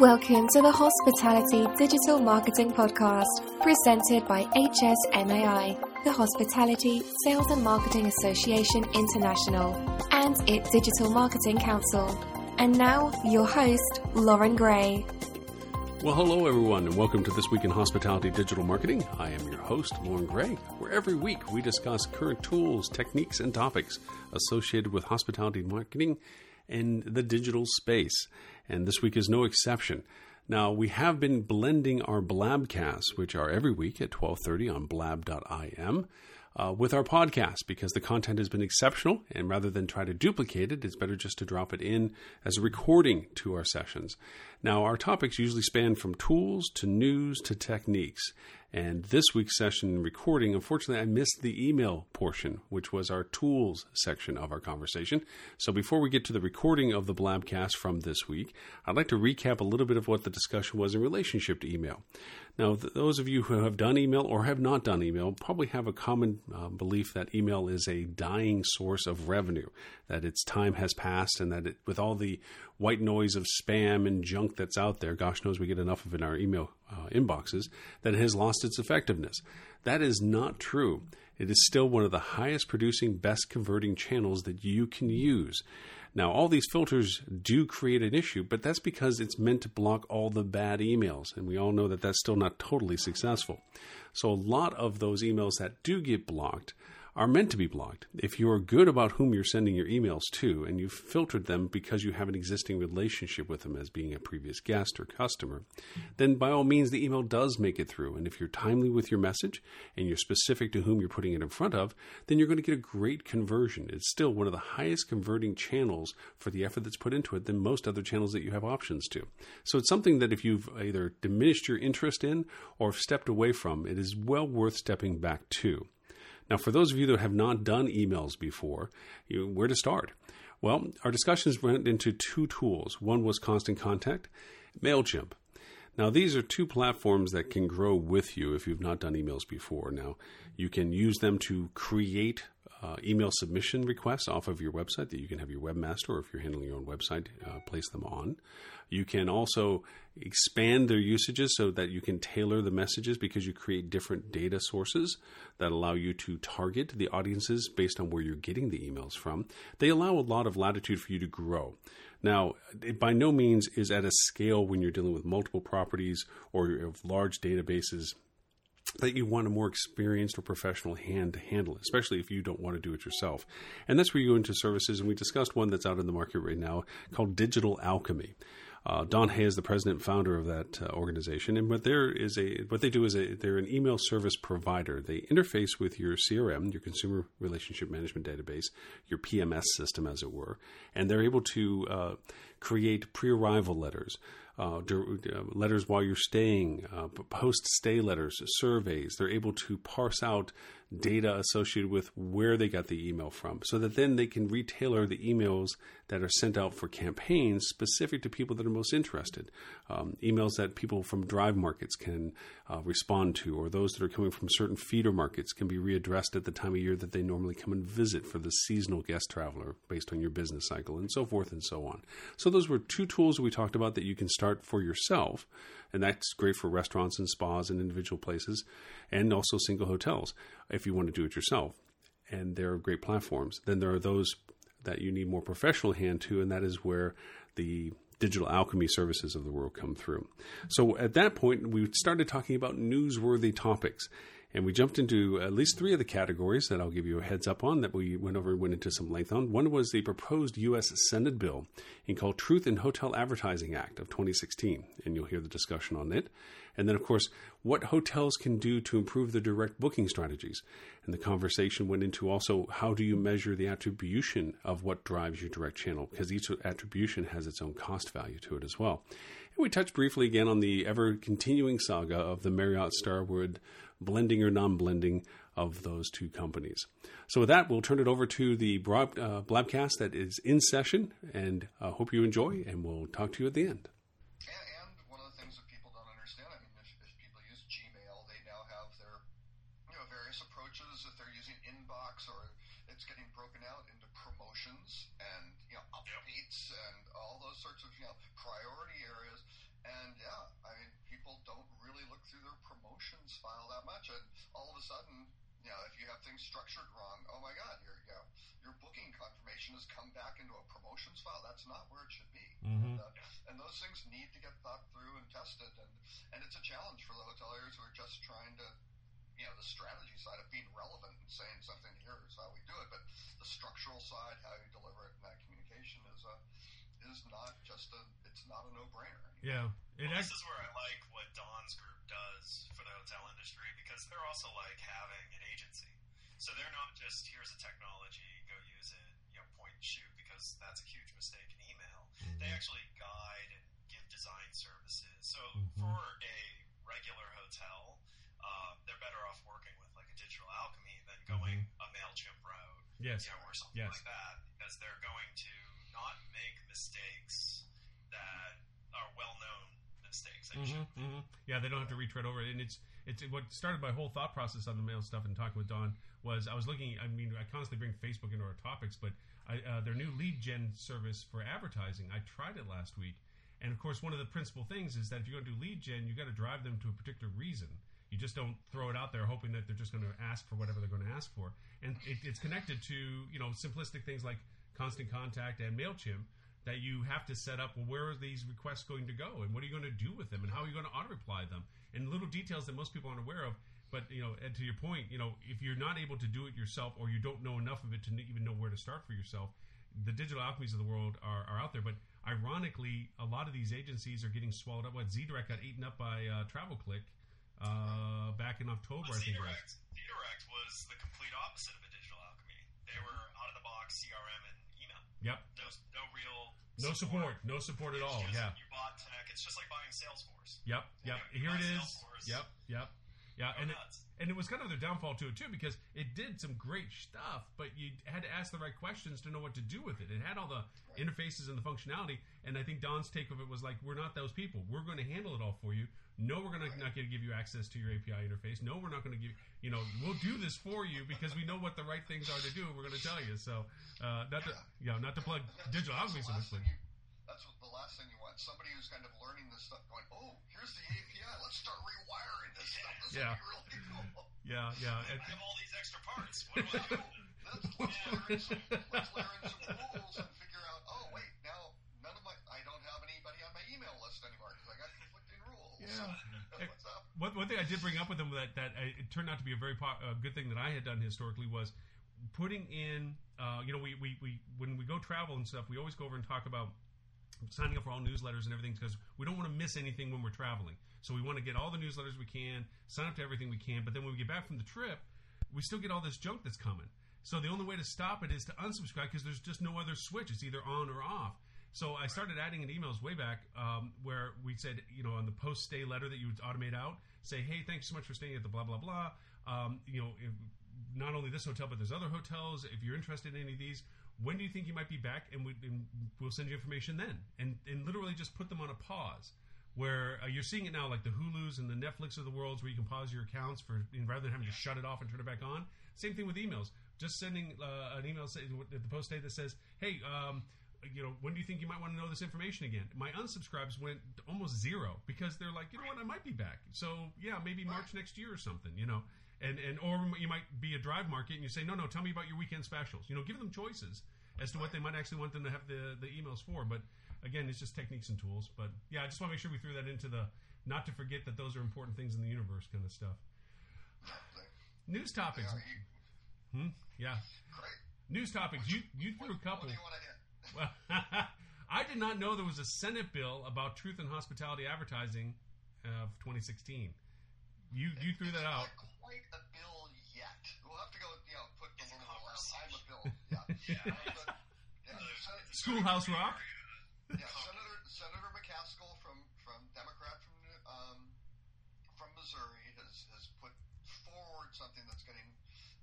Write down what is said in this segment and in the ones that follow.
Welcome to the Hospitality Digital Marketing Podcast, presented by HSMAI, the Hospitality Sales and Marketing Association International, and its Digital Marketing Council. And now, your host, Lauren Gray. Well, hello everyone, and welcome to This Week in Hospitality Digital Marketing. I am your host, Lauren Gray, where every week we discuss current tools, techniques, and topics associated with hospitality marketing and the digital space. And this week is no exception. Now, we have been blending our Blabcasts, which are every week at 12.30 on blab.im, uh, with our podcast because the content has been exceptional. And rather than try to duplicate it, it's better just to drop it in as a recording to our sessions. Now, our topics usually span from tools to news to techniques. And this week's session recording, unfortunately, I missed the email portion, which was our tools section of our conversation. So before we get to the recording of the Blabcast from this week, I'd like to recap a little bit of what the discussion was in relationship to email. Now, th- those of you who have done email or have not done email probably have a common uh, belief that email is a dying source of revenue, that its time has passed, and that it, with all the white noise of spam and junk that's out there, gosh knows we get enough of it in our email uh, inboxes, that it has lost its effectiveness. That is not true. It is still one of the highest producing, best converting channels that you can use. Now, all these filters do create an issue, but that's because it's meant to block all the bad emails, and we all know that that's still not totally successful. So, a lot of those emails that do get blocked are meant to be blocked. If you're good about whom you're sending your emails to and you've filtered them because you have an existing relationship with them as being a previous guest or customer, then by all means the email does make it through. And if you're timely with your message and you're specific to whom you're putting it in front of, then you're going to get a great conversion. It's still one of the highest converting channels for the effort that's put into it than most other channels that you have options to. So it's something that if you've either diminished your interest in or stepped away from, it is well worth stepping back to. Now, for those of you that have not done emails before, you, where to start? Well, our discussions went into two tools. One was Constant Contact, MailChimp. Now, these are two platforms that can grow with you if you've not done emails before. Now, you can use them to create uh, email submission requests off of your website that you can have your webmaster, or if you're handling your own website, uh, place them on. You can also expand their usages so that you can tailor the messages because you create different data sources that allow you to target the audiences based on where you're getting the emails from. They allow a lot of latitude for you to grow. Now, it by no means is at a scale when you're dealing with multiple properties or large databases that you want a more experienced or professional hand to handle it, especially if you don't want to do it yourself. And that's where you go into services. And we discussed one that's out in the market right now called Digital Alchemy. Uh, Don Hay is the president and founder of that uh, organization, and what there is a what they do is a, they're an email service provider. They interface with your CRM, your Consumer Relationship Management Database, your PMS system, as it were, and they're able to uh, create pre-arrival letters. Uh, uh, letters while you're staying, uh, post stay letters, surveys. They're able to parse out data associated with where they got the email from so that then they can retailer the emails that are sent out for campaigns specific to people that are most interested. Um, emails that people from drive markets can uh, respond to, or those that are coming from certain feeder markets can be readdressed at the time of year that they normally come and visit for the seasonal guest traveler based on your business cycle, and so forth and so on. So, those were two tools we talked about that you can start for yourself and that's great for restaurants and spas and individual places, and also single hotels if you want to do it yourself. And there are great platforms. Then there are those that you need more professional hand to, and that is where the digital alchemy services of the world come through. So at that point, we started talking about newsworthy topics. And we jumped into at least three of the categories that I'll give you a heads up on that we went over and went into some length on. One was the proposed U.S. Senate bill called Truth in Hotel Advertising Act of 2016, and you'll hear the discussion on it. And then, of course, what hotels can do to improve their direct booking strategies. And the conversation went into also how do you measure the attribution of what drives your direct channel, because each attribution has its own cost value to it as well. And we touched briefly again on the ever continuing saga of the Marriott Starwood blending or non blending of those two companies. So, with that, we'll turn it over to the broad, uh, Blabcast that is in session, and uh, hope you enjoy, and we'll talk to you at the end. Structured wrong, oh my God, your you know, your booking confirmation has come back into a promotions file. That's not where it should be. Mm-hmm. And, uh, and, those things need to get thought through and tested. And and it's a challenge for the hoteliers who are just trying to, you know, the strategy side of being relevant and saying something here is how we do it, but the structural side, how you deliver it, and that communication is a is not just a it's not a no brainer. Yeah. It well, this is where I like what Don's group does for the hotel industry because they're also like having an agency. So they're not just here's a technology, go use it, you know, point and shoot because that's a huge mistake in email. Mm-hmm. They actually guide and give design services. So mm-hmm. for a regular hotel, uh, they're better off working with like a digital alchemy than going mm-hmm. a Mailchimp route, yes, you know, or something yes. like that, because they're going to not make mistakes that are well known mistakes. Mm-hmm, mm-hmm. Yeah, they don't have to retread over it, and it's it's what started my whole thought process on the mail stuff and talking with Don was I was looking. I mean, I constantly bring Facebook into our topics, but I, uh, their new lead gen service for advertising. I tried it last week, and of course, one of the principal things is that if you're going to do lead gen, you got to drive them to a particular reason. You just don't throw it out there hoping that they're just going to ask for whatever they're going to ask for. And it, it's connected to you know simplistic things like Constant Contact and Mailchimp that you have to set up. Well, where are these requests going to go, and what are you going to do with them, and how are you going to auto reply them, and little details that most people aren't aware of but you know, and to your point, you know, if you're not able to do it yourself or you don't know enough of it to even know where to start for yourself, the digital alchemies of the world are, are out there. But ironically, a lot of these agencies are getting swallowed up. What ZDirect got eaten up by uh, TravelClick uh, back in October, well, I think. ZDirect, ZDirect was the complete opposite of a digital alchemy. They were out of the box CRM and. Yep. No, no real. No support. support. No support at all. Just, yeah. You bought tech. It's just like buying Salesforce. Yep. Yep. You know, Here it is. Yep. Yep. Yeah, and it, and it was kind of their downfall to it too because it did some great stuff, but you had to ask the right questions to know what to do with it. It had all the interfaces and the functionality, and I think Don's take of it was like, "We're not those people. We're going to handle it all for you. No, we're going to not going to give you access to your API interface. No, we're not going to give you you know we'll do this for you because we know what the right things are to do. We're going to tell you. So uh, not to you know not to plug digital alchemy so much, but that's what the last thing you want. Somebody who's kind of learning this stuff, going, "Oh, here's the API. Let's start rewiring this stuff. This yeah. really cool." Yeah, yeah. I have all these extra parts. What do I do? let's, let's, layer in some, let's layer in some rules and figure out. Oh, wait, now none of my I don't have anybody on my email list anymore because I got conflicting rules. Yeah. What's up? One, one thing I did bring up with them that that I, it turned out to be a very po- uh, good thing that I had done historically was putting in. Uh, you know, we, we, we when we go travel and stuff, we always go over and talk about signing up for all newsletters and everything because we don't want to miss anything when we're traveling. So we want to get all the newsletters we can, sign up to everything we can. But then when we get back from the trip, we still get all this junk that's coming. So the only way to stop it is to unsubscribe because there's just no other switch. It's either on or off. So I started adding in emails way back um, where we said, you know, on the post stay letter that you would automate out, say, hey, thanks so much for staying at the blah blah blah. Um, you know, if, not only this hotel but there's other hotels. If you're interested in any of these, when do you think you might be back? And, we, will send you information then. And, and literally just put them on a pause. Where uh, you're seeing it now, like the Hulus and the Netflix of the worlds where you can pause your accounts for rather than having to shut it off and turn it back on. Same thing with emails. Just sending uh, an email at the post day that says, "Hey, um, you know, when do you think you might want to know this information again? My unsubscribes went almost zero because they're like, you know what, I might be back. So yeah, maybe March next year or something, you know and and or you might be a drive market and you say no no tell me about your weekend specials you know give them choices as to what they might actually want them to have the the emails for but again it's just techniques and tools but yeah i just want to make sure we threw that into the not to forget that those are important things in the universe kind of stuff News topics. Yeah, Hmm? Yeah. great. News topics. You you threw a What couple. do you want to hit? Well, I did not know there was a Senate bill about truth and hospitality advertising of 2016. You you threw that out. Quite a bill yet. We'll have to go. You know, put the little. I'm a bill. Yeah. Yeah. But, yeah. Sen- Schoolhouse Rock. Yeah, Senator Senator McCaskill from from Democrat from um, from Missouri has has put forward something that's getting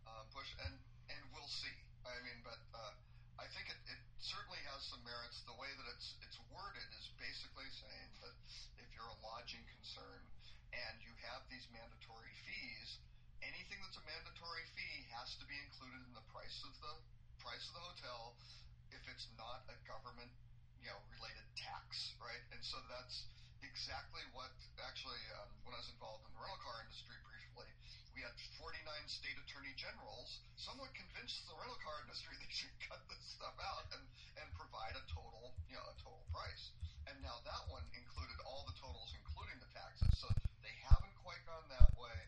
uh, pushed, and and we'll see. I mean, but uh, I think it, it certainly has some merits. The way that it's it's worded is basically saying that if you're a lodging concern and you have these mandatory fees, anything that's a mandatory fee has to be included in the price of the price of the hotel if it's not a government you know related tax, right? And so that's exactly what actually um, when I was involved in the rental car industry briefly, we had 49 state attorney generals somewhat convinced the rental car industry they should cut this stuff out and and provide a total you know a total price. And now that one included all the totals, including the taxes. So quite gone that way.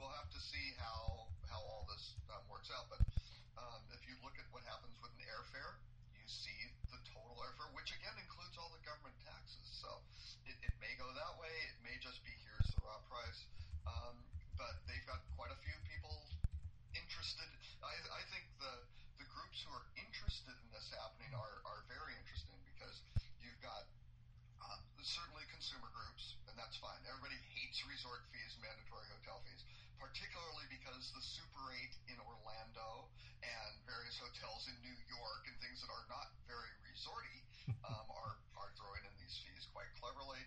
We'll have to see how how all this um, works out. But um, if you look at what happens with an airfare, you see the total airfare, which again includes all the government taxes. So it, it may go that way. It may just be here's the raw price. Um, but they've got quite a few people interested. I, I think the the groups who are interested in this happening are, are very interesting because you've got um, certainly consumer groups, and that's fine. Everybody hates resort fees, mandatory hotel fees, particularly because the Super 8 in Orlando and various hotels in New York and things that are not very resorty um, are, are throwing in these fees quite cleverly.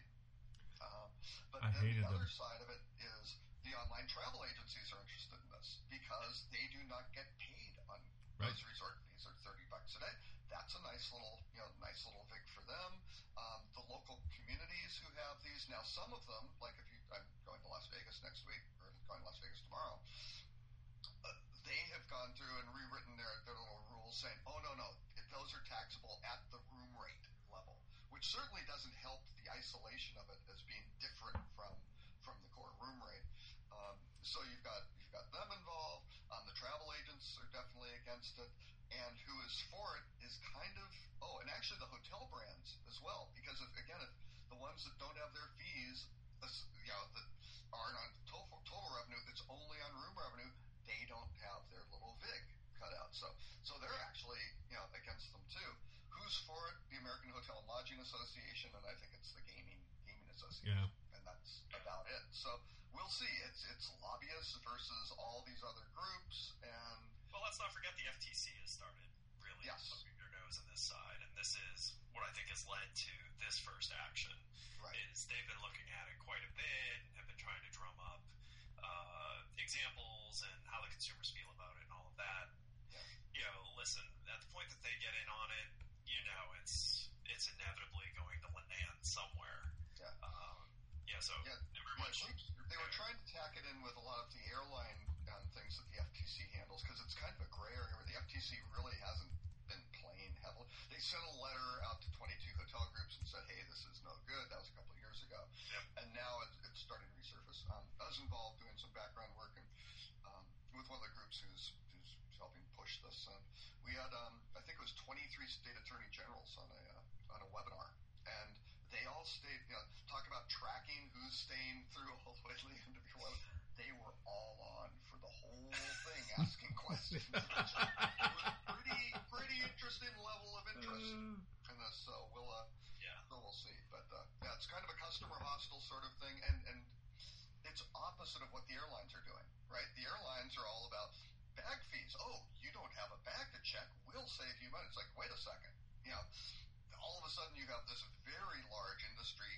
Um, but I then the other them. side of it is the online travel agencies are interested in this because they do not get paid on Right. those resort fees are thirty bucks a day. That's a nice little, you know, nice little vig for them. Um, the local communities who have these now, some of them, like if you, I'm going to Las Vegas next week or going to Las Vegas tomorrow. Uh, they have gone through and rewritten their, their little rules saying, oh no no, those are taxable at the room rate level, which certainly doesn't help the isolation of it as being different from from the core room rate. Um, so you've got you've got them involved. Um, the travel agents are definitely against it, and who is for it is kind of oh, and actually the hotel brands as well, because if, again, if the ones that don't have their fees, you know, that aren't on total, total revenue, that's only on room revenue, they don't have their little vig cut out. So so they're actually you know against them too. Who's for it? The American Hotel and Lodging Association, and I think it's the gaming gaming association Yeah. and that's about it. So we'll see. It's it's lobbyists versus all these other groups, and Well, let's not forget the FTC has started really Yes. poking their nose on this side, and this is what I think has led to this first action. Right. Is they've been looking at it quite a bit and have been trying to drum up uh, examples and how the consumers feel about it and all of that. Yeah. You know, listen, at the point that they get in on it, you know, it's it's inevitably going to land somewhere. yeah, Um, yeah, so yeah. everyone yeah, they, they were trying to tack it in with a lot of the airline um, things that the FTC handles because it's kind of a gray area where the FTC really hasn't been playing heavily. They sent a letter out to 22 hotel groups and said, "Hey, this is no good." That was a couple of years ago, Yep. and now it, it's starting to resurface. Um, I was involved doing some background work and um, with one of the groups who's who's helping push this. And we had, um, I think it was 23 state attorney generals on a uh, on a webinar, and they all stayed. You know, talk about tracking who's staying through all the way to the end of your webinar. They were all on whole thing, asking questions. it was pretty pretty interesting level of interest in this. So we'll uh, Yeah. so we'll see. But uh, yeah, it's kind of a customer hostile sort of thing, and and it's opposite of what the airlines are doing, right? The airlines are all about bag fees. Oh, you don't have a bag to check. We'll save you money. It's like, wait a second. You know, all of a sudden you have this very large industry,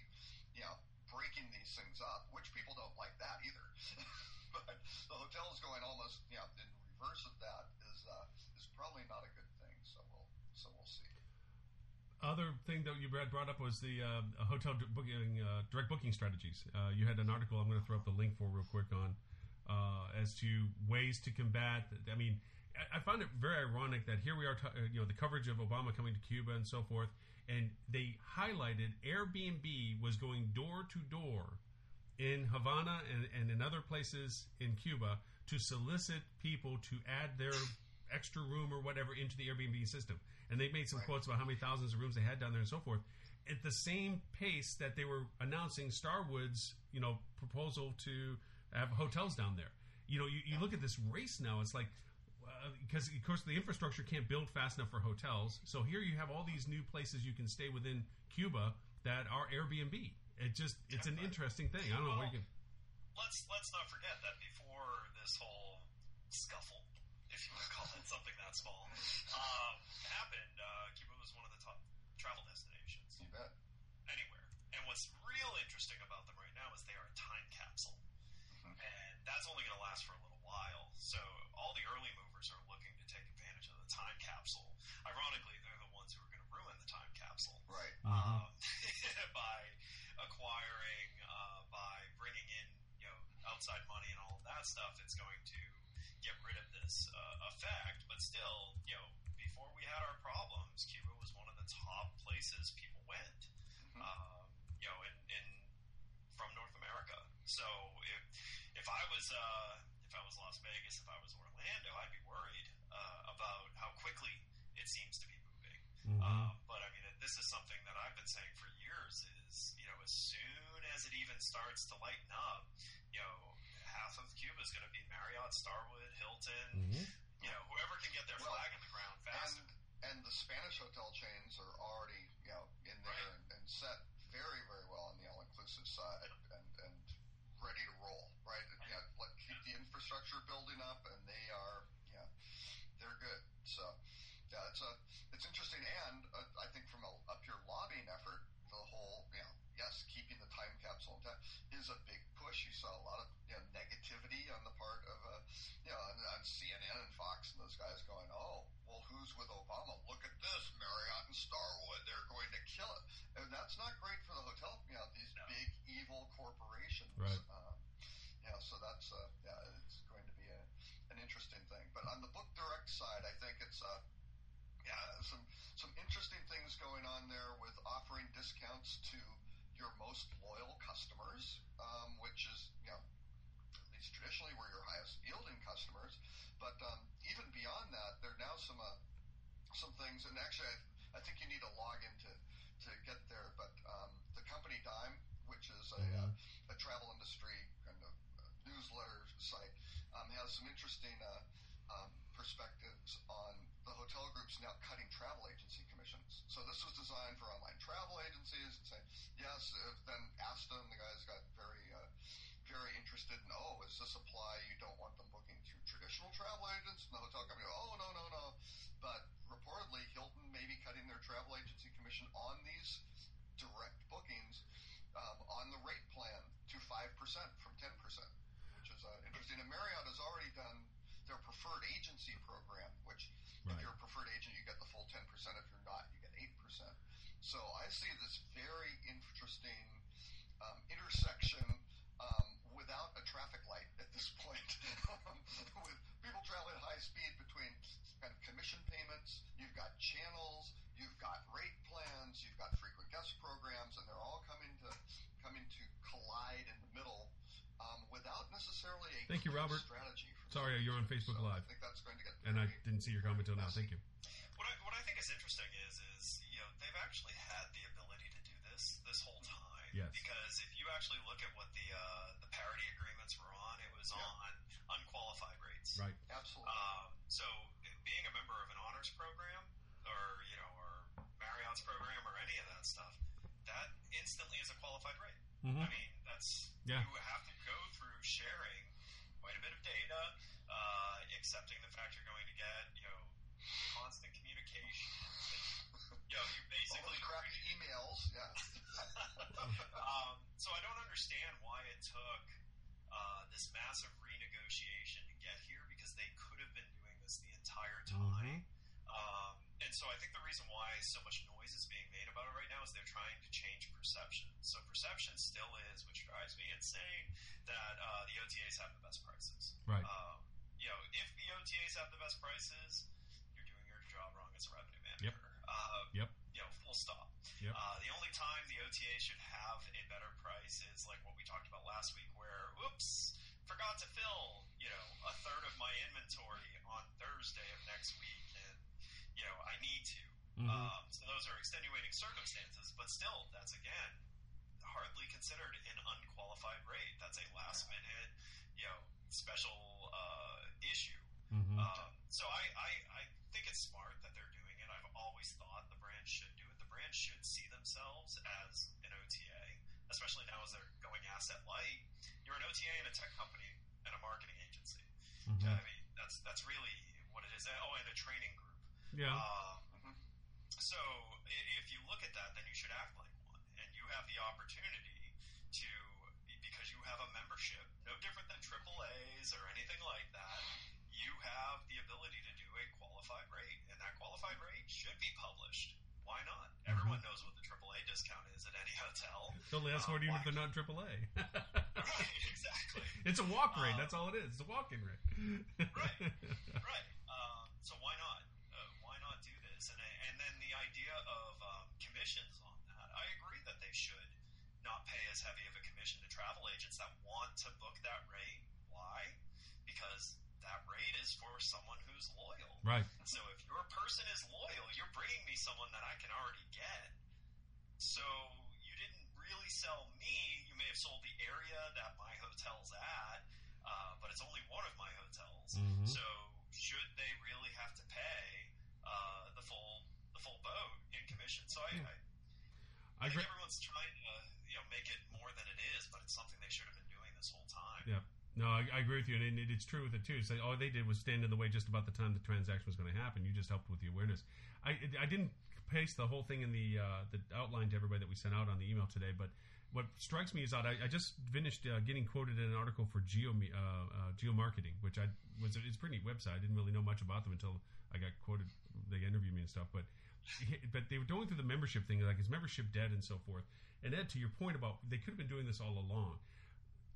you know, breaking these things up, which people don't like that either. but the hotels going almost, you know, in reverse of that is uh, is probably not a good thing. So we'll so we'll see. Other thing that you Brad brought up was the uh, hotel booking, uh, direct booking strategies. Uh, you had an article I'm going to throw up the link for real quick on uh, as to ways to combat. I mean, I, found it very ironic that here we are, t- uh, you know, the coverage of Obama coming to Cuba and so forth, and they highlighted Airbnb was going door to door in Havana and, and in other places in Cuba to solicit people to add their extra room or whatever into the Airbnb system. And they made some Right. quotes about how many thousands of rooms they had down there and so forth. At the same pace that they were announcing Starwood's, you know, proposal to have hotels down there. You know, you, you look at this race now. It's like uh, because of course the infrastructure can't build fast enough for hotels. So here you have all these new places you can stay within Cuba that are Airbnb. It just it's an interesting thing. I don't know what you can. let's let's not forget that before this whole scuffle, if you want to call it something that small, um, happened, uh, Cuba was one of the top travel destinations You bet. anywhere. And what's real interesting about them right now is they are a time capsule, and that's only going to last for a little while. So all the early movers are looking to take advantage of the time capsule. Ironically, they're the ones who are going to ruin the time capsule Right. um, by acquiring, uh, by bringing in, you know, outside money and all of that stuff. It's going to get rid of this uh, effect. But still, you know, before we had our problems, Cuba was one of the top places people went. Um, you know, in, in from North America. So if if I was uh, if I was Las Vegas, if I was Orlando, I'd be worried uh, about how quickly it seems to be moving. Um, but I mean, this is something that I've been saying for years. Is you know, as soon as it even starts to lighten up, you know, half of Cuba is going to be Marriott, Starwood, Hilton. Mm-hmm. You know, whoever can get their Well, flag on the ground faster. And and the Spanish hotel chains are already you know in there Right. and, and set very very well on the all inclusive side and and ready to roll. Right. Yeah. Let keep the infrastructure building up, and they are yeah they're good. So yeah, it's a it's interesting, and uh, I think from a, a pure lobbying effort, the whole you know yes keeping the time capsule intact is a big push. You saw a lot of you know negativity on the part of uh, you know on, on CNN and Fox and those guys going, oh well, who's with Obama? Look at this, Marriott and Starwood, they're going to kill it, and that's not great for the hotel. You know these No. big evil corporations. Right. Um, yeah, so that's uh, yeah, it's going to be a, an interesting thing. But on the book direct side, I think it's uh, yeah, some some interesting things going on there with offering discounts to your most loyal customers, um, which is you know at least traditionally were your highest yielding customers. But um, even beyond that, there are now some uh, some things, and actually, I, I think you need to log in to, to get there. But um, the company Dime, which is a, uh, a travel industry kind of uh, newsletter site, um, has some interesting uh, um, the hotel groups now cutting travel agency commissions. So this was designed for online travel agencies and saying, yes, uh, then asked them, the guys got very, uh, very interested in, oh, is this apply? You don't want them booking through traditional travel agents? And the hotel company, oh, no, no, no. But reportedly, Hilton may be cutting their travel agency commission on these direct bookings um, on the rate plan to 5% from 10%, which is uh, interesting. And Marriott has already done their preferred agency program, Right. if you're a preferred agent, you get the full 10%. If you're not, you get 8%. So I see this very interesting um, intersection um, without a traffic light at this point, um, with people traveling at high speed between kind of commission payments. You've got channels, you've got rate plans, you've got frequent guest programs, and they're all coming to coming to collide in the middle um, without necessarily a Thank you, Robert. strategy. For Sorry, you're on Facebook Live. And I didn't see your comment till now. Thank you. What I, what I think is interesting is is you know they've actually had the ability to do this this whole time. Yes. Because if you actually look at what the uh, the parity agreements were on, it was Yeah. on unqualified rates. Right. Absolutely. Um, so being a member of an honors program or you know or Marriott's program or any of that stuff, that instantly is a qualified rate. Mhm. I mean that's Yeah. you have to go through sharing quite a bit of data, uh, accepting the fact you're going to get you know constant communication. You know, you all basically those crappy emails. Yeah. um, so I don't understand why it took uh, this massive renegotiation to get here because they could have been doing this the entire time. Um, and so I think the reason why so much noise is being made about it right now is they're trying to change perception. So perception still is, which drives me insane, that uh, the OTAs have the best prices. Right. Um, you know, if the OTAs have the best prices, you're doing your job wrong as a revenue manager. Uh, Yep. You know, full stop. Yep. Uh, the only time the OTA should have a better price is like what we talked about last week, where whoops, forgot to fill, you know, a third of my inventory on Thursday of next week, and you know, I need to. Um, so those are extenuating circumstances, but still, that's again hardly considered an unqualified rate. That's a last minute, you know, special uh, issue. Um, so I, I, I think it's smart that they're doing it. I've always thought the brand should do it. The brand should see themselves as an OTA, especially now as they're going asset light. You're an OTA and a tech company and a marketing agency. I mean, that's that's really what it is. Oh, and a training group. Yeah. Um, so if you look at that, then you should act like one, and you have the opportunity to because you have a membership, no different than AAA's or anything like that. You have the ability to do a qualified rate, and that qualified rate should be published. Why not? Everyone knows what the AAA discount is at any hotel. They'll ask for it even if they're not AAA. right, exactly. it's a walk rate. Uh, That's all it is. It's a walk-in rate. right, right. Um, so why not? Uh, why not do this? And and then the idea of um, commissions on that, I agree that they should not pay as heavy of a commission to travel agents that want to book that rate. Why? Because that rate is for someone who's loyal. Right. So if your person is loyal, you're bringing me someone that I can already get. So you didn't really sell me. You may have sold the area that my hotel's at, uh, but it's only one of my hotels. Mhm. So should they really have to pay uh, the full the full boat in commission? So I, I, I I think everyone's trying to make it more than it is, but it's something they should have been doing this whole time. Yeah. No, I, I agree with you, and it, it's true with it too. It's all they did was stand in the way just about the time the transaction was going to happen. You just helped with the awareness. I, I didn't paste the whole thing in the uh, the outline to everybody that we sent out on the email today, but what strikes me is that I, I just finished uh, getting quoted in an article for geo uh, uh, geo marketing, which I was it's a pretty neat website. I didn't really know much about them until I got quoted. They interviewed me and stuff, but but they were going through the membership thing, like is membership dead and so forth. And Ed, to your point about they could have been doing this all along.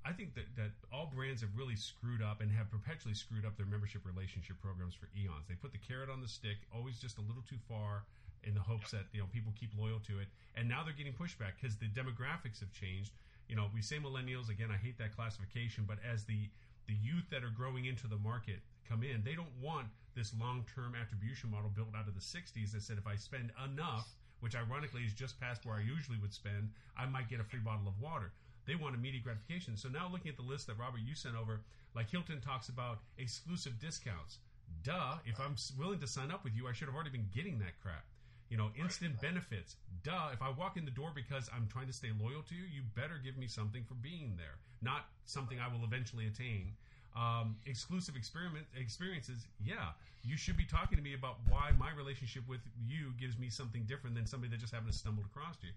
I think that, that all brands have really screwed up and have perpetually screwed up their membership relationship programs for eons. They put the carrot on the stick, always just a little too far, in the hopes that you know people keep loyal to it. And now they're getting pushback because the demographics have changed. You know, we say millennials again. I hate that classification, but as the the youth that are growing into the market come in, they don't want this long term attribution model built out of the '60s that said if I spend enough, which ironically is just past where I usually would spend, I might get a free bottle of water they want immediate gratification. So now looking at the list that Robert you sent over, like Hilton talks about exclusive discounts. Duh, if I'm willing to sign up with you, I should have already been getting that crap. You know, instant benefits. Duh, if I walk in the door because I'm trying to stay loyal to you, you better give me something for being there, not something I will eventually attain. Um, exclusive experiment experiences. Yeah, you should be talking to me about why my relationship with you gives me something different than somebody that just happened to stumble across you.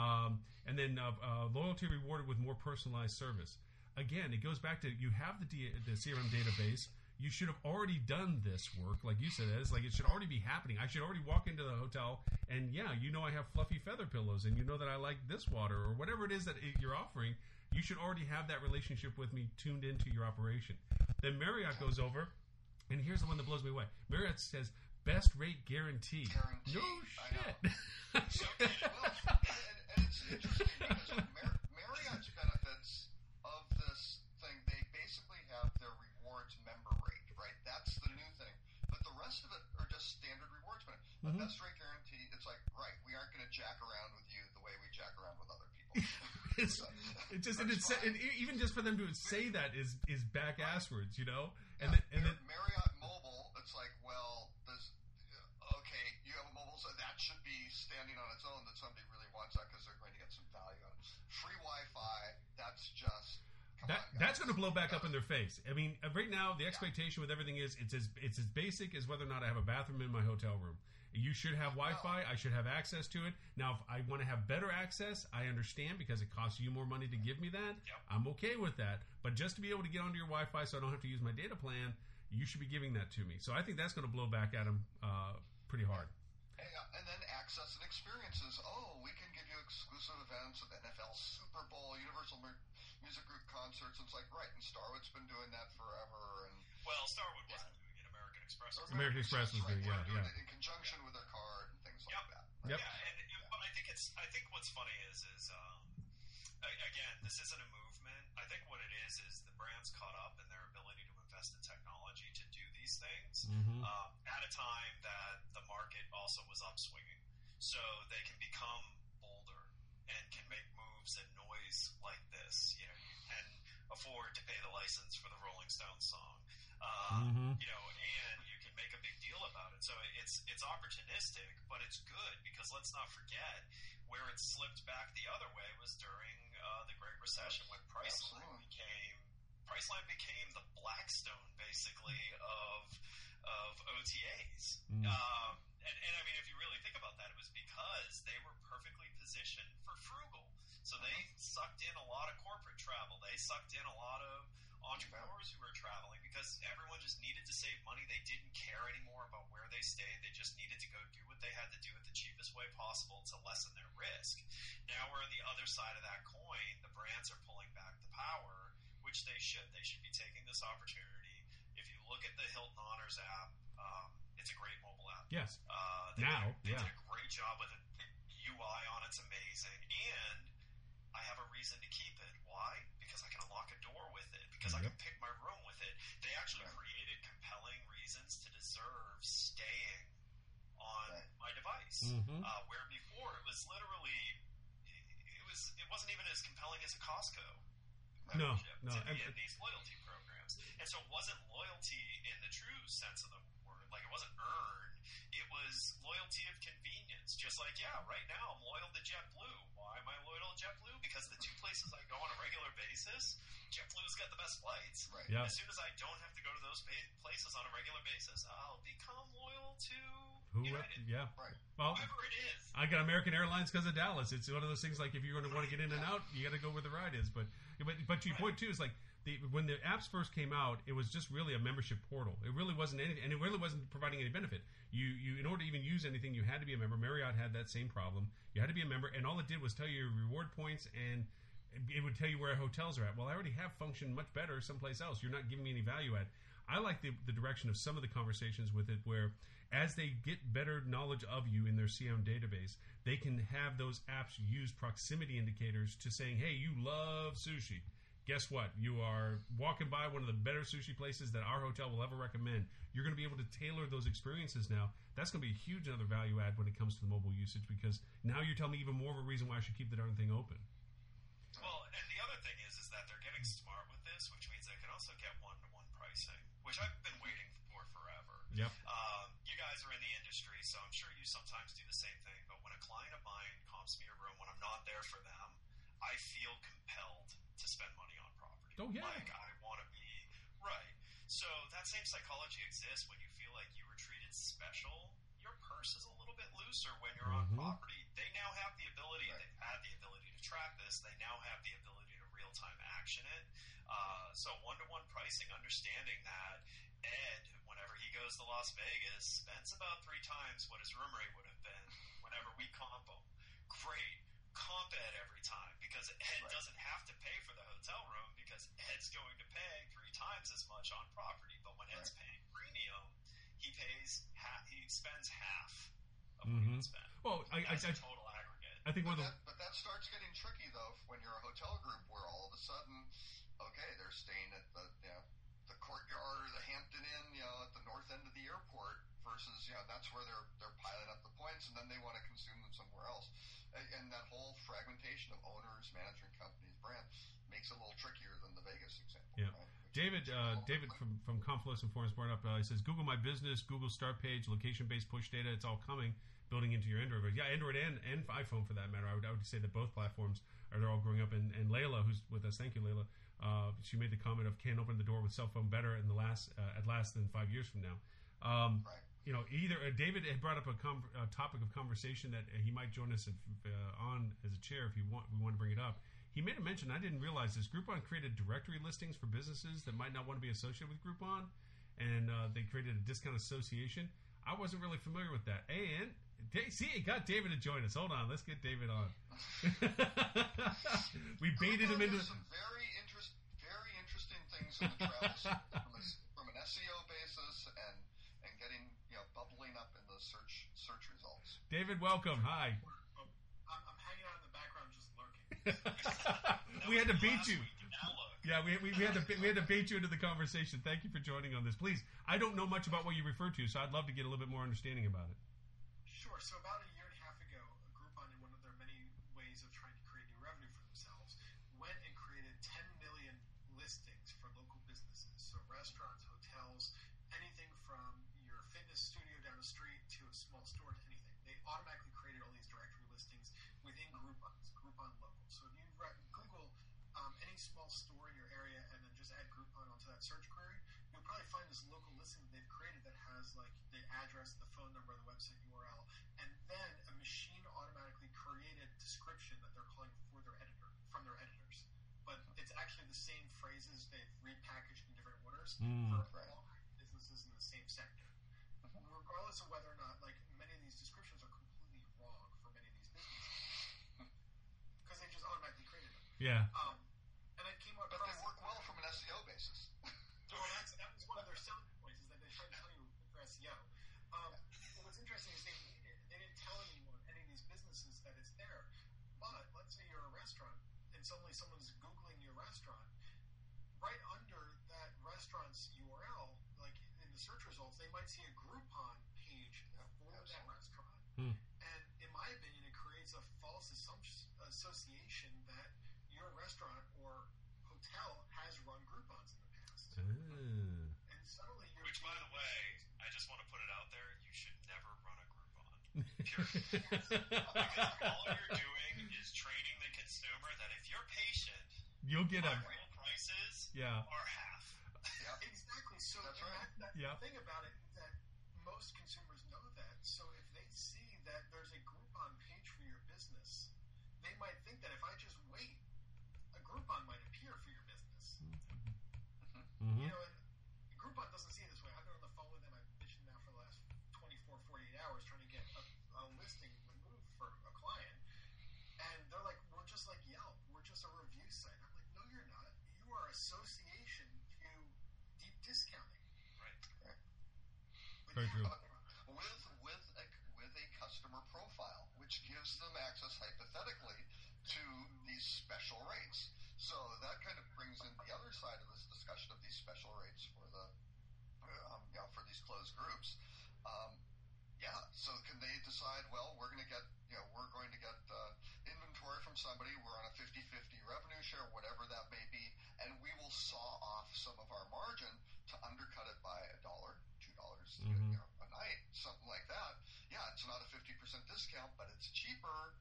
Um, and then uh, uh, loyalty rewarded with more personalized service. Again, it goes back to you have the, D- the CRM database. You should have already done this work, like you said. It's like it should already be happening. I should already walk into the hotel and yeah, you know I have fluffy feather pillows, and you know that I like this water or whatever it is that it, you're offering. You should already have that relationship with me tuned into your operation. Then Marriott goes over, and here's the one that blows me away. Marriott says best rate guarantee. Guaranteed, No shit. know. So, well, and, and it's interesting because Mar- Marriott's benefits of this thing, they basically have their rewards member rate, right? That's the new thing. But the rest of it are just standard rewards. But Mm-hmm. best rate guarantee, it's like, right, we aren't going to jack around with you the way we jack around with other people. it's, it just and, it's, and even just for them to say that is is back asswards, you know. And then, and then Marriott Mobile, it's like, well, does okay, you have a mobile, so that should be standing on its own. That somebody really wants that because they're going to get some value out of it. Free Wi-Fi, that's just come that on, that's going to blow back up in their face. I mean, uh, right now the expectation with everything is it's as it's as basic as whether or not I have a bathroom in my hotel room. You should have Wi-Fi. I should have access to it. Now, if I want to have better access, I understand because it costs you more money to give me that. I'm okay with that. But just to be able to get onto your Wi-Fi, so I don't have to use my data plan, you should be giving that to me. So I think that's going to blow back at them uh, pretty hard. And, then access and experiences. Oh, we can give you exclusive events of NFL, Super Bowl, Universal Music Group concerts. It's like right, and Starwood's been doing that forever. And Well, Starwood wasn't doing it. American Express. was. American Express was right, doing- we're yeah, doing yeah. it in conjunction with their card and things like Yep. that. Yep. Yeah, and, and but I think it's I think what's funny is is um, again, this isn't a movement. I think what it is is the brands caught up in their ability to invest in technology to do these things Mhm. um, at a time that the market also was upswinging. So they can become bolder and can make moves and noise like this. You know, you can afford to pay the license for the Rolling Stones song. Um, Mhm. You know, and you can make a big deal about it. So it's it's opportunistic, but it's good because let's not forget where it slipped back the other way was during uh, the Great Recession when Priceline Absolutely. became Priceline became the Blackstone basically of of OTAs. Mm. Um, and, and I mean, if you really think about that, it was because they were perfectly positioned for frugal. So they sucked in a lot of corporate travel. They sucked in a lot of entrepreneurs who were traveling because everyone just needed to save money. They didn't care anymore about where they stayed. They just needed to go do what they had to do at the cheapest way possible to lessen their risk. Now we're on the other side of that coin. The brands are pulling back the power, which they should. They should be taking this opportunity. If you look at the Hilton Honors app, um, it's a great mobile app. Yes. Uh, they Now, did, they yeah. did a great job with it. The UI on it's amazing, and I have a reason to keep it. Why? Because I can unlock a door with it. Because I can pick my room with it. They actually created compelling reasons to deserve staying on Right. my device. Mhm. Uh, where before it was literally, it was it wasn't even as compelling as a Costco No, membership no. to and- be in these loyalty programs. And so it wasn't loyalty in the true sense of the word. Like it wasn't earned. It was loyalty of convenience. Just like, yeah, right now I'm loyal to JetBlue. Why am I loyal to JetBlue? Because the two places I go on a regular basis, JetBlue's got the best flights. Right. Yeah. As soon as I don't have to go to those places on a regular basis, I'll become loyal to Who? United. Yeah. Right. Well, Whoever it is. I got American Airlines because of Dallas. It's one of those things like if you're going to want to get in and out, you got to go where the ride is. But but but to your point too is like the, when the apps first came out, it was just really a membership portal. It really wasn't anything, and it really wasn't providing any benefit. You you in order to even use anything, you had to be a member. Marriott had that same problem. You had to be a member, and all it did was tell you your reward points and. It would tell you where hotels are at. Well, I already have functioned much better someplace else. You're not giving me any value add. I like the, the direction of some of the conversations with it where as they get better knowledge of you in their CM database, they can have those apps use proximity indicators to saying, hey, you love sushi. Guess what? You are walking by one of the better sushi places that our hotel will ever recommend. You're going to be able to tailor those experiences now. That's going to be a huge another value add when it comes to the mobile usage because now you're telling me even more of a reason why I should keep the darn thing open. Well, and the other thing is, is that they're getting smart with this, which means they can also get one-to-one pricing, which I've been waiting for forever. Yep. Um, you guys are in the industry, so I'm sure you sometimes do the same thing. But when a client of mine comps me a room when I'm not there for them, I feel compelled to spend money on property. Oh, yeah. Like I want to be right. So that same psychology exists when you feel like you were treated special. Your purse is a little bit looser when you're on Mhm. property. They now have the ability. Right. They've had the ability to track this. They now have the ability to real time action it. Uh, so one to one pricing, understanding that Ed, whenever he goes to Las Vegas, spends about three times what his room rate would have been whenever we comp him. Great. Comp Ed every time because Ed Right. doesn't have to pay for the hotel room because Ed's going to pay three times as much on property. But when Ed's Right. paying premium, he pays half. He spends half of what Mhm. he would spend. Well, I, I, That's I, a total aggregate. I think one But of the that, but that starts getting tricky though when you're a hotel group where all of a sudden, okay, they're staying at the you know, the courtyard or the Hampton Inn, you know, at the north end of the airport versus you know that's where they're they're piling up the points and then they want to consume them somewhere else, and, that whole fragmentation of owners, management companies, brand makes it a little trickier than the Vegas example. Yeah. right? David, uh, David from from Confluence and Forums brought up. Uh, he says Google My Business, Google Start Page, location-based push data. It's all coming, building into your Android. Yeah, Android and, and iPhone for that matter. I would, I would say that both platforms are they're all growing up. And, and Layla, who's with us, thank you, Layla. Uh, she made the comment of can open the door with cell phone better in the last uh, at last than five years from now. Um, Right. You know, either uh, David had brought up a, com- a topic of conversation that uh, he might join us if, uh, on as a chair if you want. We want to bring it up. He made a mention. I didn't realize this. Groupon created directory listings for businesses that might not want to be associated with Groupon, and uh, they created a discount association. I wasn't really familiar with that. And see, it got David to join us. Hold on, let's get David on. we baited him into. does some very interest, very interesting things in the from, a, from an SEO basis and and getting you know bubbling up in the search search results. David, welcome. Hi. I'm, I'm hanging out in the background, just lurking. we had to beat you. week in Outlook. Yeah, we, we, we had to we had to bait you into the conversation. Thank you for joining on this. Please, I don't know much about what you refer to, so I'd love to get a little bit more understanding about it. Sure. So about a year and a half ago, a Groupon, in one of their many ways of trying to create new revenue for themselves, went and created 10 million listings for local businesses. So restaurants, hotels, anything from your fitness studio down the street to a small store to anything. They automatically created all these directory listings within Groupons, Groupon Local. So if you re- Google um, any small store in your area and then just add Groupon onto that search query, you'll probably find this local listing that they've created that has like the address, the phone number, the website URL, and then a machine automatically created description that they're calling for their editor from their editors. But it's actually the same phrases they've repackaged in different orders for all businesses in the same sector. Regardless of whether or not like many of these descriptions are completely wrong for many of these businesses. Because they just automatically created them. Yeah. Um, and I came But across they work well from an SEO basis. well, that's, that was one of their selling points is that they try to tell you for SEO. Um, but what's interesting is they, they didn't tell anyone, any of these businesses, that it's there. But let's say you're a restaurant and suddenly someone's Googling your restaurant. Right under that restaurant's URL, like in the search results, they might see a Groupon page for that restaurant. And in my opinion, it creates a false assumption, association that your restaurant or hotel has run Groupons in the past. Ah. And suddenly you're Which, by the way, I just want to put it out there: you should never run a Groupon. Because all you're doing is training the consumer that if you're patient, You'll get a real prices Yeah. are half. Exactly. So That's and right. that, that Yeah. thing about it is that most consumers know that. So if they see that there's a Groupon page for your business, they might think that if I just wait, a Groupon might appear for your business. Mm-hmm. You know, Groupon doesn't see it this way. I've been on the phone with them. I've bitched now for the last 24, 48 hours trying to get a, a listing removed for a client. And they're like, we're just like Yelp. We're just a review site. I'm like, no, you're not. You are association to deep discounting. Right. Very true. with with a, with a customer profile, which gives them access hypothetically to these special rates. So that kind of brings in the other side of this discussion of these special rates for the um, you know for these closed groups. Um, yeah, so can they decide? Well, we're going to get you know we're going to get uh, inventory from somebody. We're on a 50-50 revenue share, whatever that may be, and we will saw off some of our margin to undercut it by a dollar, two dollars you know, a night, something like that. Yeah, it's not a 50% discount, but it's cheaper.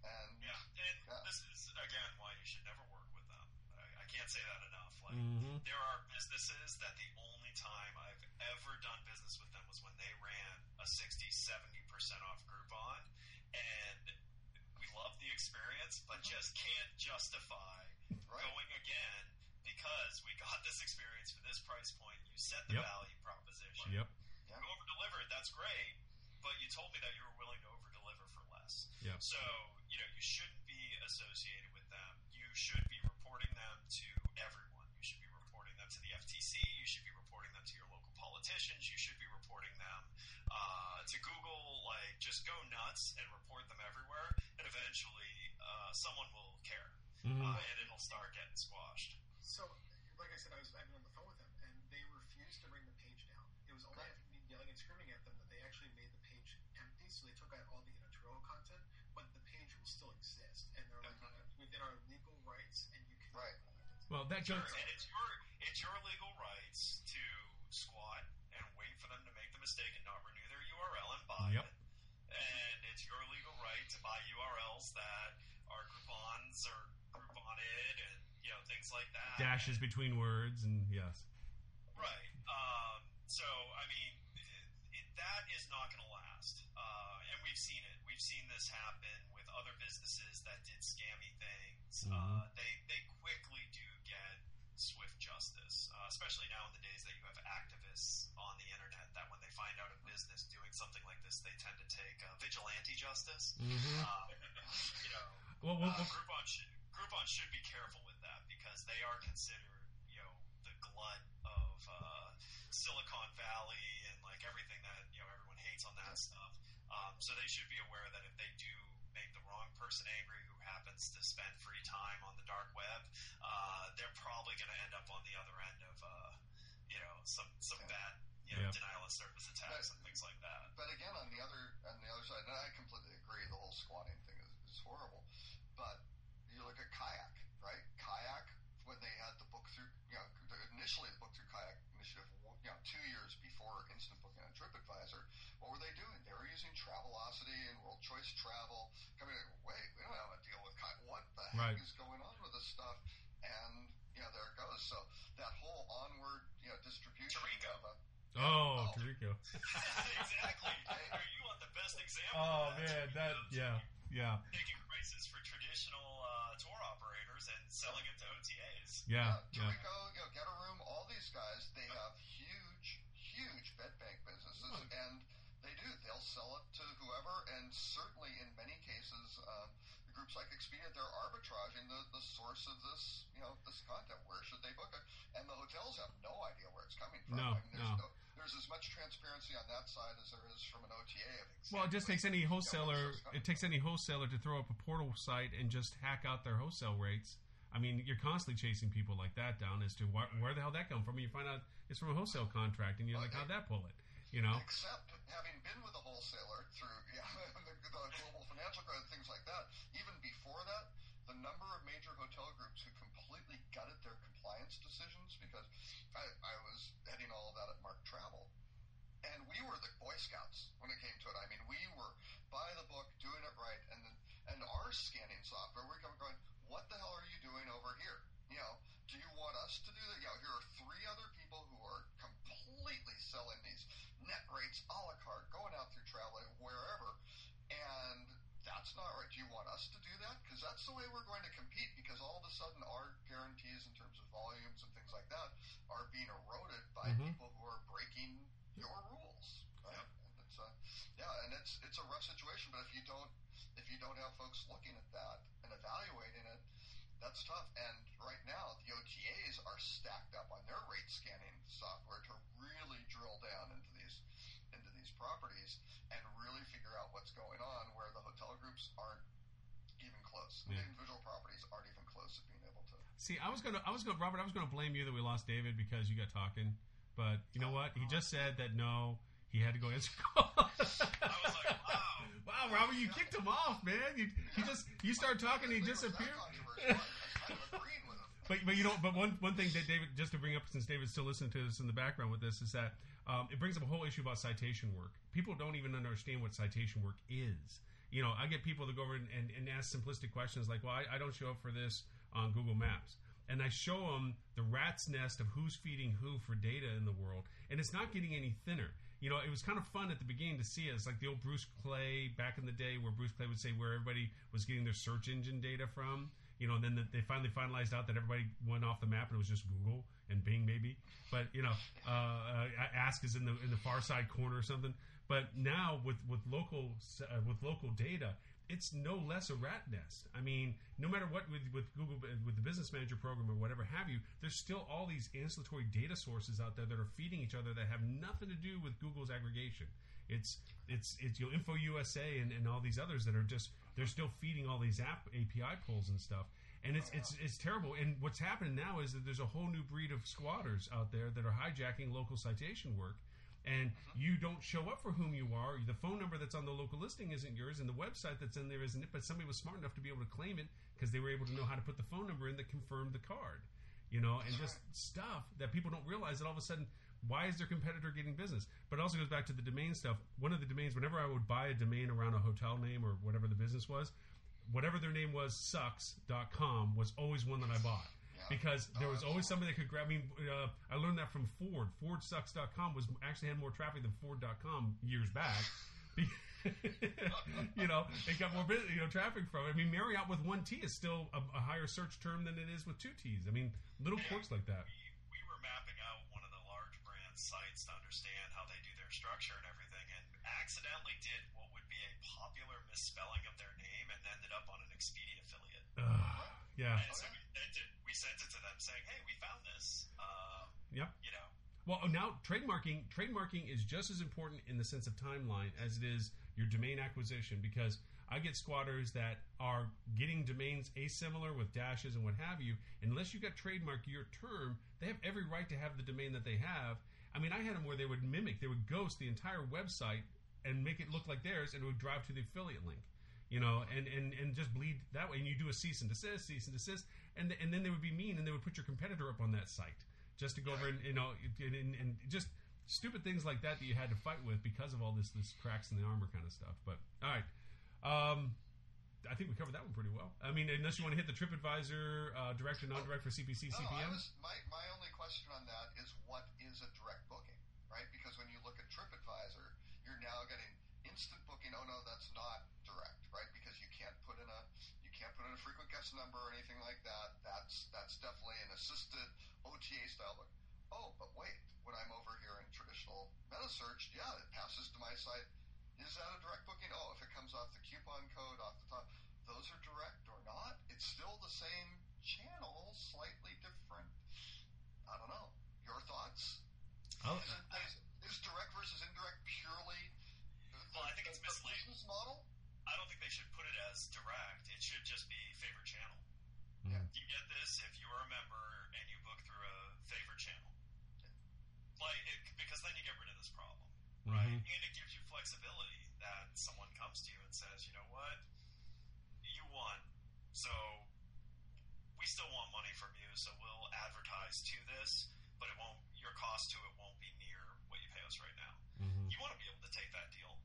And Yeah, and Yeah. this is again why you should never work with them. I, I can't say that enough. Like Mhm. there are businesses that the only time I've ever done business with them was when they ran a 60, 70 percent off Groupon, and we love the experience, but mm-hmm. just can't justify Right. going again because we got this experience for this price point. You set the Yep. value proposition. Yep. You over delivered, that's great, but you told me that you were willing to over deliver for less. Yep. So, you know, you shouldn't be associated with them. You should be reporting them to everyone. You should be reporting them to the FTC. You should be reporting them to your local politicians. You should be reporting them uh, to Google. Like, just go nuts and report them everywhere, and eventually uh, someone will care, Mhm. uh, and it'll start getting squashed. So, like I said, I was I've been on the phone with them, and they refused to bring the page down. It was only after me yelling and screaming at them that they actually made the page empty. So they took out all the editorial content, but the page will still exist, and they're like within our legal rights, and you can Right. Well, that Sure, goes. and it's your it's your legal rights to squat and wait for them to make the mistake and not renew their URL and buy Yep. it. And it's your legal right to buy URLs that are Groupons or Grouponed and you know things like that. Dashes between words and yes. Right. Um, so, I mean, it, it, that is not going to last. Uh, and we've seen it. We've seen this happen with other businesses that did scammy things. Uh, they, they quickly do get swift justice, uh, especially now in the days that you have activists on the internet that when they find out a business doing something like this, they tend to take uh, vigilante justice. Um, you know, Well, well, uh, well- Groupon should Groupon should be careful with that because they are considered, you know, the glut of uh, Silicon Valley and like everything that you know everyone hates on that stuff. Um, so they should be aware that if they do make the wrong person angry, who happens happens to spend free time on the dark web, uh, they're probably going to end up on the other end of, uh, you know, some some Yeah. bad you know, Yeah. denial of service attacks and things like that. But again, on the other on the other side, and I completely agree. The whole squatting thing is, is horrible. But you look at kayak, right? Kayak when they had the book through, you know, the, initially the book through kayak initiative, you know, two years before Instant Booking and TripAdvisor, what were they doing? They were using Travelocity and World Choice Travel. Coming, in, wait, we don't have a deal with kayak. What the heck Right. is going on with this stuff? And you know, there it goes. So that whole onward, you know, distribution Tourico. of a Oh, Oh. Tourico. exactly. you want the best example. Oh of man, You that know, yeah, yeah, Taking prices for traditional uh, tour operators and selling it to OTAs. yeah, yeah. Tourico, you know, Get a Room, all these guys, they have huge, huge bed bank businesses, and they do. They'll sell it to whoever, and certainly in many cases, um, groups like Expedia, they're arbitraging the, the source of this, you know, this content. Where should they book it? And the hotels have no idea where it's coming from. No, I mean, there's no. there's as much transparency on that side as there is from an OTA. Of Well, it just takes exactly, any you know, wholesaler. is coming It takes any wholesaler to throw up a portal site and just hack out their wholesale rates. I mean, you're constantly chasing people like that down as to wh- where the hell that come from. And you find out it's from a wholesale contract, and you're like, how'd that pull it? You know? Except having been with a wholesaler through yeah, the, the global financial crisis, things like that. Even before that, the number of major hotel groups who completely gutted their compliance decisions because I, I was heading all of that at Mark Travel. And we were the Boy Scouts when it came to it. I mean, we were by the book, doing it right, and then and our scanning software, we're going, what the hell are you doing over here? You know, do you want us to do that? You know, here are three other people who are completely selling these net rates a la carte, going out through traveling wherever, and that's not right. Do you want us to do that? Because that's the way we're going to compete. Because all of a sudden, our guarantees in terms of volumes and things like that are being eroded by Mhm. people who are breaking your rules. Right? And it's a, yeah, and it's it's a rough situation. But if you don't if you don't have folks looking at that and evaluating it, that's tough. And right now, the OTAs are stacked up on their rate scanning software to really drill down into these properties and really figure out what's going on. Where the hotel groups aren't even close. The individual properties aren't even close to being able to. See, I was gonna, I was gonna, Robert, I was gonna blame you that we lost David because you got talking, but you know what? He oh, just said that no, he had to go answer calls. I was like, wow. wow, Robert, you kicked him off, man. You, just, you start talking, he There was that disappeared. controversy. I was kind of agreeing with him. But but you know, but one one thing that David, just to bring up, since David's still listening to this in the background with this, is that um, it brings up a whole issue about citation work. People don't even understand what citation work is. You know, I get people to go over and, and, and ask simplistic questions like, "Well, I, I don't show up for this on Google Maps," and I show them the rat's nest of who's feeding who for data in the world, and it's not getting any thinner. You know, it was kind of fun at the beginning to see it. It's like the old Bruce Clay back in the day, where Bruce Clay would say where everybody was getting their search engine data from you know, and then the, they finally finalized out that everybody went off the map and it was just Google and Bing maybe. But you know, uh, uh, Ask is in the in the far side corner or something. But now with with local uh, with local data, it's no less a rat nest. I mean, no matter what with with Google with the Business Manager program or whatever have you, there's still all these ancillary data sources out there that are feeding each other that have nothing to do with Google's aggregation. It's it's it's you know, Info USA and, and all these others that are just they're still feeding all these app API pulls and stuff, and it's it's it's terrible. And what's happening now is that there's a whole new breed of squatters out there that are hijacking local citation work, and mm-hmm. you don't show up for whom you are. The phone number that's on the local listing isn't yours, and the website that's in there isn't it. But somebody was smart enough to be able to claim it because they were able to know how to put the phone number in that confirmed the card. You know, and just stuff that people don't realize that all of a sudden why is their competitor getting business? But it also goes back to the domain stuff. One of the domains, whenever I would buy a domain around a hotel name or whatever the business was, whatever their name was, sucks.com was always one that I bought. Because there was always somebody that could grab me. Uh, I learned that from Ford. ford FordSucks.com was actually had more traffic than Ford.com years back. you know, it got more you know traffic from it. I mean, Marriott with one T is still a, a higher search term than it is with two T's. I mean, little quirks like that. We, we were mapping out one of the large brand sites to understand how they do their structure and everything, accidentally did what would be a popular misspelling of their name and ended up on an Expedia affiliate. Ugh, yeah. And so we sent it, we sent it to them saying, "Hey, we found this." Um, yep. you know, Well, oh, now trademarking trademarking is just as important in the sense of timeline as it is your domain acquisition because I get squatters that are getting domains asimilar with dashes and what have you. Unless you got trademark your term, they have every right to have the domain that they have. I mean, I had them where they would mimic, they would ghost the entire website and make it look like theirs, and it would drive to the affiliate link. You know, and, and, and just bleed that way. And you do a cease and desist, cease and desist, and and then they would be mean, and they would put your competitor up on that site just to go over and you know and, and, and just stupid things like that that you had to fight with because of all this this cracks in the armor kind of stuff. But all right, um, I think we covered that one pretty well. I mean, unless you want to hit the TripAdvisor uh, direct and non-direct for CPC Oh, CPM. was, my, my only question on that is what is a direct booking, right? Because when you look at TripAdvisor, now getting instant booking. Oh no, that's not direct, right? Because you can't put in a you can't put in a frequent guest number or anything like that. That's that's definitely an assisted OTA style book. Oh, but wait, when I'm over here in traditional meta search, yeah, it passes to my site. Is that a direct booking? Oh, if it comes off the coupon code off the top, those are direct or not? It's still the same channel, slightly different. I don't know. Your thoughts? Oh. Is, it, is, is direct versus indirect purely Well, I think it's the misleading. business model? I don't think they should put it as direct. It should just be favorite channel. Yeah. You get this if you're a member and you book through a favorite channel. Like, it, because then you get rid of this problem, right? Mhm. And it gives you flexibility that someone comes to you and says, you know what, you won, so we still want money from you, so we'll advertise to this, but it won't. Your cost to it won't be near what you pay us right now. You want to be able to take that deal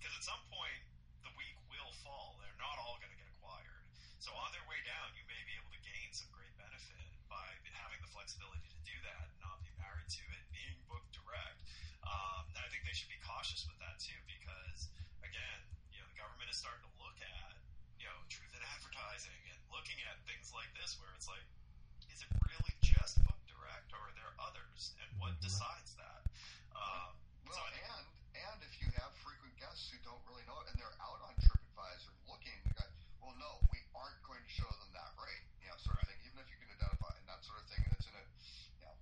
because at some point the weak will fall. They're not all going to get acquired. So on their way down, you may be able to gain some great benefit by having the flexibility to do that not be married to it being booked direct. Um, and I think they should be cautious with that too because again, you know, the government is starting to look at you know truth in advertising and looking at things like this where it's like, is it really just booked direct or are there others? And what decides that? Um, Well, so I think and and if you have frequent guests who don't really know it and they're out on TripAdvisor looking, go, well, no, we aren't going to show them that rate, you know, sort of thing. Even if you can identify and that sort of thing, and it's in a, you know,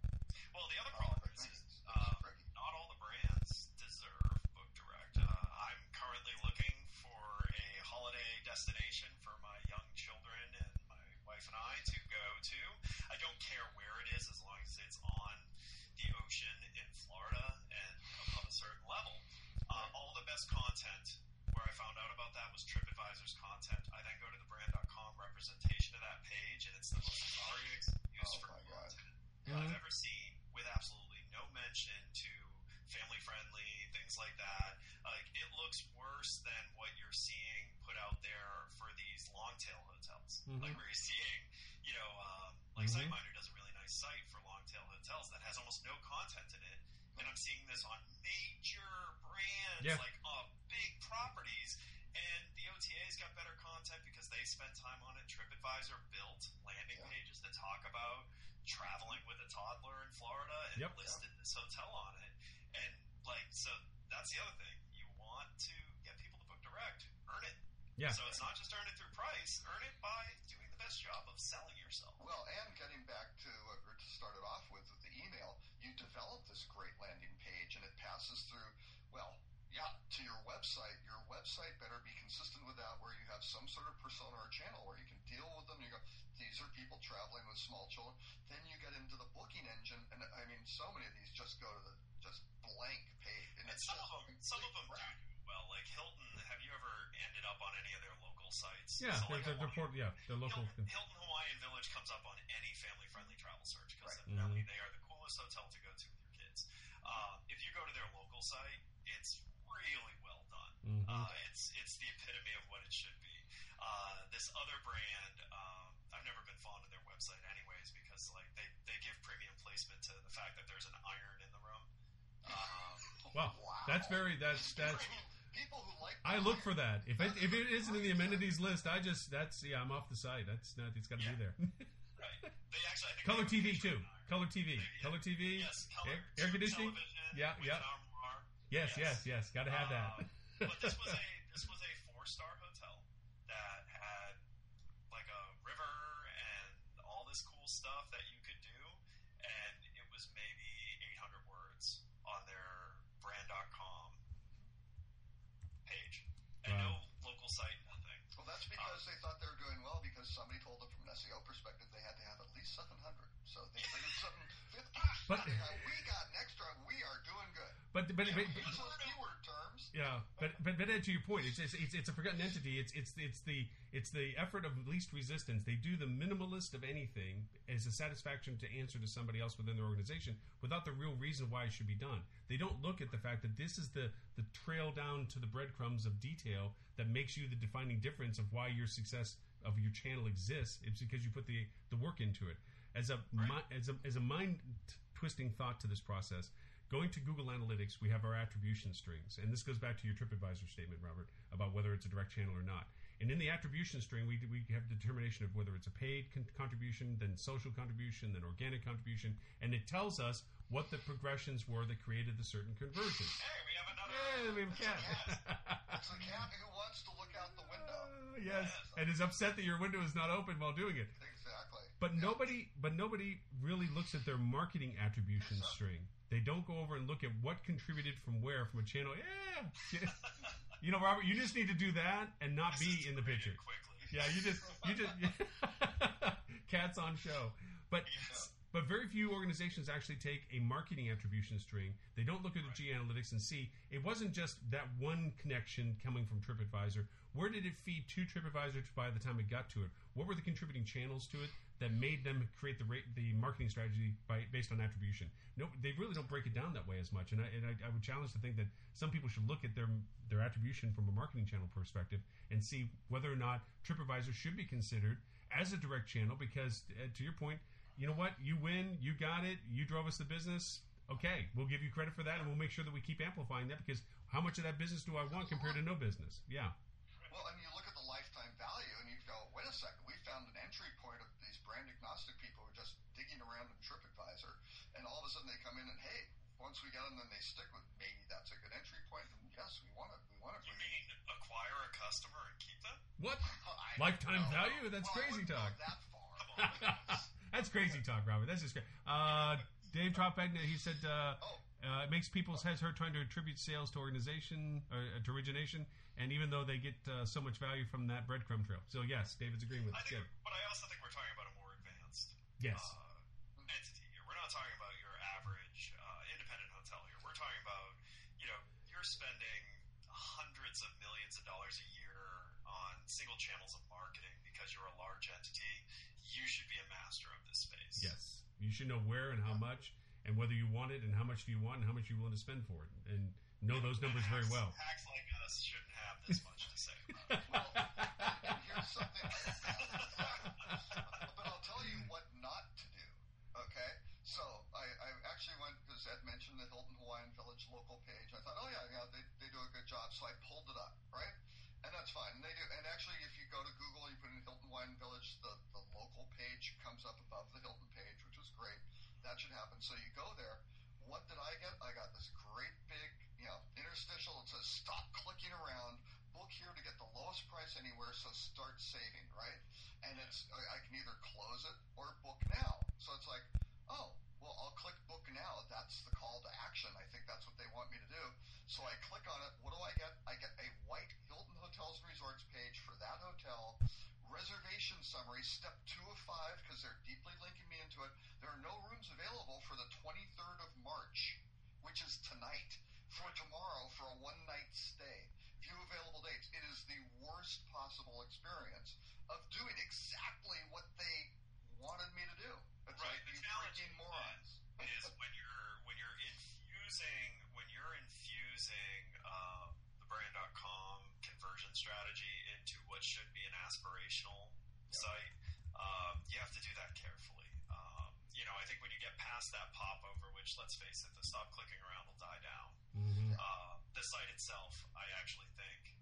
Well, the other problem the is, is uh, not all the brands deserve book direct. Uh, I'm currently looking for a holiday destination for my young children and my wife and I to go to. I don't care where it is as long as it's on the ocean in Florida and above a certain level. Uh, all the best content where I found out about that was TripAdvisor's content. I then go to the brand.com representation of that page, and it's the most sorry excuse Oh for my God. content I've ever seen with absolutely no mention to family friendly things like that. Like it looks worse than what you're seeing put out there for these long tail hotels. Like where you're seeing, you know, um, like SiteMinder does a really nice site for long tail hotels that has almost no content in it. And I'm seeing this on major brands, Yeah. like uh, big properties. And the OTA's got better content because they spent time on it. TripAdvisor built landing Yeah. pages that talk about traveling with a toddler in Florida and Yep. listed this hotel on it. And like, so that's the other thing. You want to get people to book direct, earn it. Yeah. So it's not just earn it through price, earn it by doing the best job of selling yourself. Well, and getting back to what Rich started off with with the email, you develop this great landing page and it passes through, well, yeah, to your website. Your website better be consistent with that where you have some sort of persona or channel where you can deal with them. You go, these are people traveling with small children. Then you get into the booking engine, and I mean, so many of these just go to the just blank page. And And some just of them, some of them do crap. do well. Like Hilton, have you ever ended up on any of their local sites? Yeah, So they're, like they're, they're Hawaiian- port, yeah, they're local. Hilton, Hilton Hawaiian Village comes up on any family-friendly travel search because Right. evidently they are the coolest hotel to go to with your kids. Uh, if you go to their local site, it's really well done. Mhm. Uh, it's it's the epitome of what it should be. Uh, this other brand, um, I've never been fond of their website, anyways, because like they, they give premium placement to the fact that there's an iron in the room. Um, Wow, Wow. that's very that's that's. people who like. I look for that. If it, if it isn't in the amenities list, I just that's yeah, I'm off the site. That's not. It's got to Yeah. be there. right. They actually, I think Color they TV feature too. an. Color TV. Yeah. Color TV. Yes, color, Air, air conditioning. Yeah, yeah. an armoire. Yes, yes, yes. Got to have that. Um, but this was a this was a four star hotel that had like a river and all this cool stuff that you could do, and it was maybe 800 words on their brand.com page, and Wow. no local site, nothing. was they thought they were doing well because somebody told them from an SEO perspective they had to have at least 700. So they figured something. But- we got an extra. We are doing good. But but, but, those keyword terms. Yeah, but but but to your point, it's, it's it's it's a forgotten entity. It's it's it's the it's the effort of least resistance. They do the minimalist of anything as a satisfaction to answer to somebody else within their organization without the real reason why it should be done. They don't look at the fact that this is the the trail down to the breadcrumbs of detail that makes you the defining difference of why your success of your channel exists. It's because you put the the work into it. As a mi- as a as a mind twisting thought to this process, going to Google Analytics, we have our attribution strings, and this goes back to your TripAdvisor statement, Robert, about whether it's a direct channel or not. And in the attribution string, we, we have determination of whether it's a paid con- contribution, then social contribution, then organic contribution, and it tells us what the progressions were that created the certain conversion. Hey, we have another. Yeah, we have a cat. It's the cat who wants to look out the window. yes, and is upset that your window is not open while doing it. Exactly. But nobody, but nobody really looks at their marketing attribution string. They don't go over and look at what contributed from where from a channel. Yeah, you know, Robert, you just need to do that and not be in the picture. Quickly. Yeah, you just, you just, cats on show. But but very few organizations actually take a marketing attribution string. They don't look at the G Analytics and see it wasn't just that one connection coming from TripAdvisor. Where did it feed to TripAdvisor by the time it got to it? What were the contributing channels to it that made them create the rate, the marketing strategy by, based on attribution? No, they really don't break it down that way as much. And I, and I, I would challenge to think that some people should look at their their attribution from a marketing channel perspective and see whether or not TripAdvisor should be considered as a direct channel. Because uh, to your point, you know what? You win. You got it. You drove us the business. Okay, we'll give you credit for that, and we'll make sure that we keep amplifying that because how much of that business do I want compared to no business? Yeah. Well, and you look at the lifetime value, and you go, "Wait a second, we found an entry point of these brand agnostic people who are just digging around in TripAdvisor, and all of a sudden they come in and hey, once we get them, then they stick with maybe that's a good entry point. And yes, we want it. We want it. You mean acquire a customer and keep them? What? I- Lifetime no, value? That's well, crazy wouldn't go talk. That far. That's crazy talk, Robert. That's just great. Uh, Dave Tropegna, he said uh, uh, it makes people's heads hurt trying to attribute sales to organization or uh, to origination, and even though they get uh, so much value from that breadcrumb trail. So yes, David's agreeing with I us. think, Good. but I also think we're talking about a more advanced Yes. uh, entity here. We're not talking about your average uh, independent hotel here. We're talking about, you know, you're spending hundreds of millions of dollars a year on single channels of marketing because you're a large entity. You should be a master of this space. Yes. You should know where and how much, and whether you want it, and how much do you want, and how much you're willing to spend for it, and know those numbers very well. Hacks like us shouldn't have this much to say about it. And here's something. but I'll tell you what not to do. Okay, so I, I actually went because Ed mentioned the Hilton Hawaiian Village local page. I thought, oh yeah, yeah, they, they do a good job. So I pulled it up, right? And that's fine. And they do. And actually, if you go to Google, you put in Hilton Hawaiian Village, the, the local page comes up above the Hilton page, which was great. That should happen. So you go there. What did I get? I got this great big, you know, interstitial. It says stop clicking around. Book here to get the lowest price anywhere. So start saving, right? And it's I, can either close it or book now. So it's like, oh, well, I'll click book now. That's the call to action. I think that's what they want me to do. So I click on it. What do I get? I get a white Hotels and Resorts page for that hotel. Reservation summary, step two of five, because they're deeply linking me into it. There are no rooms available for the 23rd of March, which is tonight, for tomorrow for a one night stay. View available dates. It is the worst possible experience of doing exactly what they wanted me to do. It's right. like The you challenge freaking morons. is when you're when you're infusing when you're infusing uh, the brand.com conversion strategy into what should be an aspirational site. Um, you have to do that carefully. Um, you know, I think when you get past that popover, which let's face it, the stop clicking around will die down. Uh, the site itself, I actually think,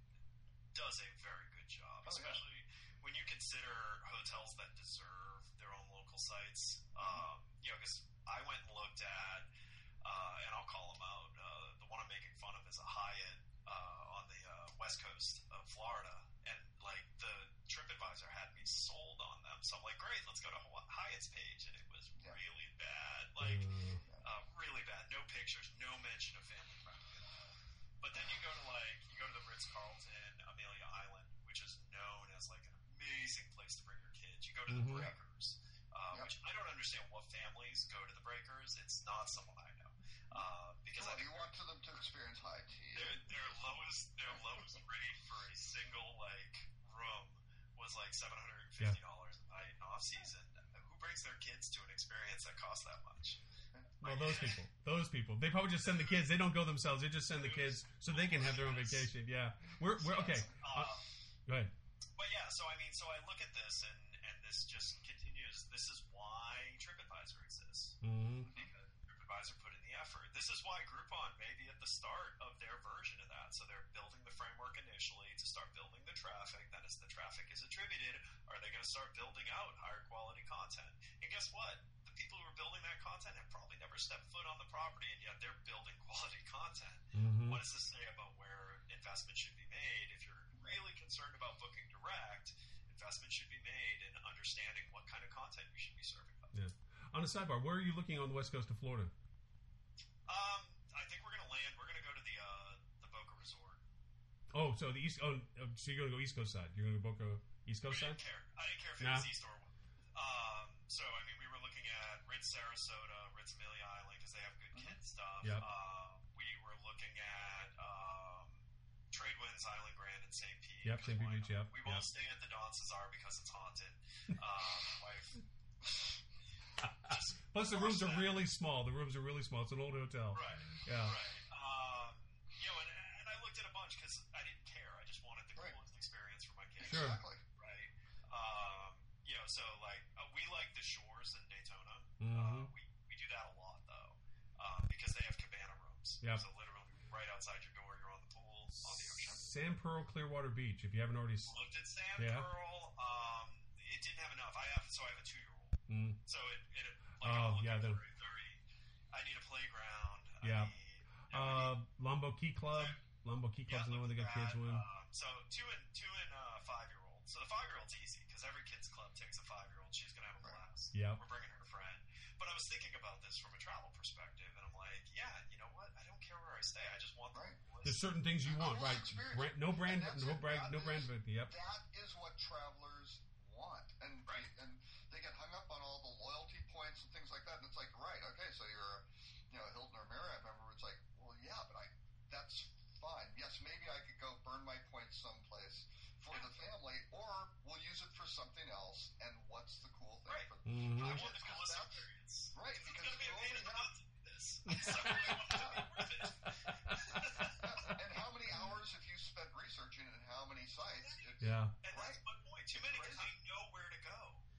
does a very good job, Oh, yeah. especially when you consider hotels that deserve their own local sites. Um, you know, because I went and looked at, uh, and I'll call them out. Uh, the one I'm making fun of is a Hyatt uh, on the uh, west coast of Florida, and like the TripAdvisor had me sold on them. So I'm like, great, let's go to Hyatt's page, and it was yeah. really bad, like mm. uh, really bad. No pictures, no mention of family friendly at all. But then you go to like you go to the Ritz Carlton Amelia Island, which is known as like an amazing place to bring your kids. You go to the mm-hmm. Breakers, uh, yep. which I don't understand what families go to the Breakers. It's not someone I know uh, because Well, I you want to them to experience high tea. their their lowest their lowest rate for a single like room was like seven hundred and fifty dollars a night in off season. Who brings their kids to an experience that costs that much? Well, those people, those people, they probably just send the kids. They don't go themselves. They just send the kids so they can have their own vacation. Yeah, we're we're okay. Uh, go ahead. But yeah, so I mean, so I look at this and and this just continues. This is why TripAdvisor exists. Mhm. Put in the effort. This is why Groupon may be at the start of their version of that. So they're building the framework initially to start building the traffic. Then as the traffic is attributed, are they going to start building out higher quality content? And guess what? The people who are building that content have probably never stepped foot on the property, and yet they're building quality content. Mhm. What does this say about where investment should be made? If you're really concerned about booking direct, investment should be made in understanding what kind of content you should be serving up. Yeah. On a sidebar, where are you looking on the west coast of Florida? Um, I think we're gonna land. We're gonna go to the uh, the Boca Resort. Oh, so the east. Oh, uh, so you're gonna go East Coast side. You're gonna go Boca East I Coast side. didn't care. I didn't care if it Nah. was East or West. Um, so I mean, we were looking at Ritz Sarasota, Ritz Amelia Island because they have good kid stuff. Yep. Uh, we were looking at um, Tradewinds Island Grand in St. Pete. Yep, St. Pete Why Beach, not? yep, We won't yep. stay at the Don Cesar because it's haunted. Um, wife. Plus, the rooms are really small. The rooms are really small. It's an old hotel. Right. Yeah. Right. Um, you know, and, and I looked at a bunch because I didn't care. I just wanted the Right. coolest experience for my kids. Sure. Exactly. Right. Um, you know, so like uh, we like the shores in Daytona. Uh, Mhm. we we do that a lot though, um, because they have cabana rooms. Yep. So literally right outside your door, you're on the pool on the ocean. Sandpearl Clearwater Beach. If you haven't already. Looked at Sand Yeah. Pearl. Um, it didn't have enough. I have so I have a two year old. Mm. So it, it like Oh, I'm yeah, a very. I need a playground. Yeah. I need, you know, Uh, Lombo Key Club. Lombo Key Club's another one they got kids that, with. Um, so two and two and uh, five year old. So the five year old's easy because every kids club takes a five year old. She's gonna have a blast. Yeah, We're bringing her friend. But I was thinking about this from a travel perspective, and I'm like, yeah, you know what? I don't care where I stay. I just want the Right. There's certain things you want, Coolest right? Brand, no brand, no it. brand, That no brand. is- But yep. That is what travelers want, and Right. and they get hung up on all the loyalty points and things like that. And it's like, right, okay, so you're, a, you know, a Hilton or Marriott member. It's like, well, yeah, but I, that's fine. Yes, maybe I could go burn my points someplace for the family, or we'll use it for something else. And what's the cool thing? Right. For, Mhm. I want the coolest that's- experience. Right, It's because gonna be you a pain in the butt to this. So I want it to be worth it. and how many hours have you spent researching and how many sites? It's, Yeah. And that's my point. Too many because I know where to go.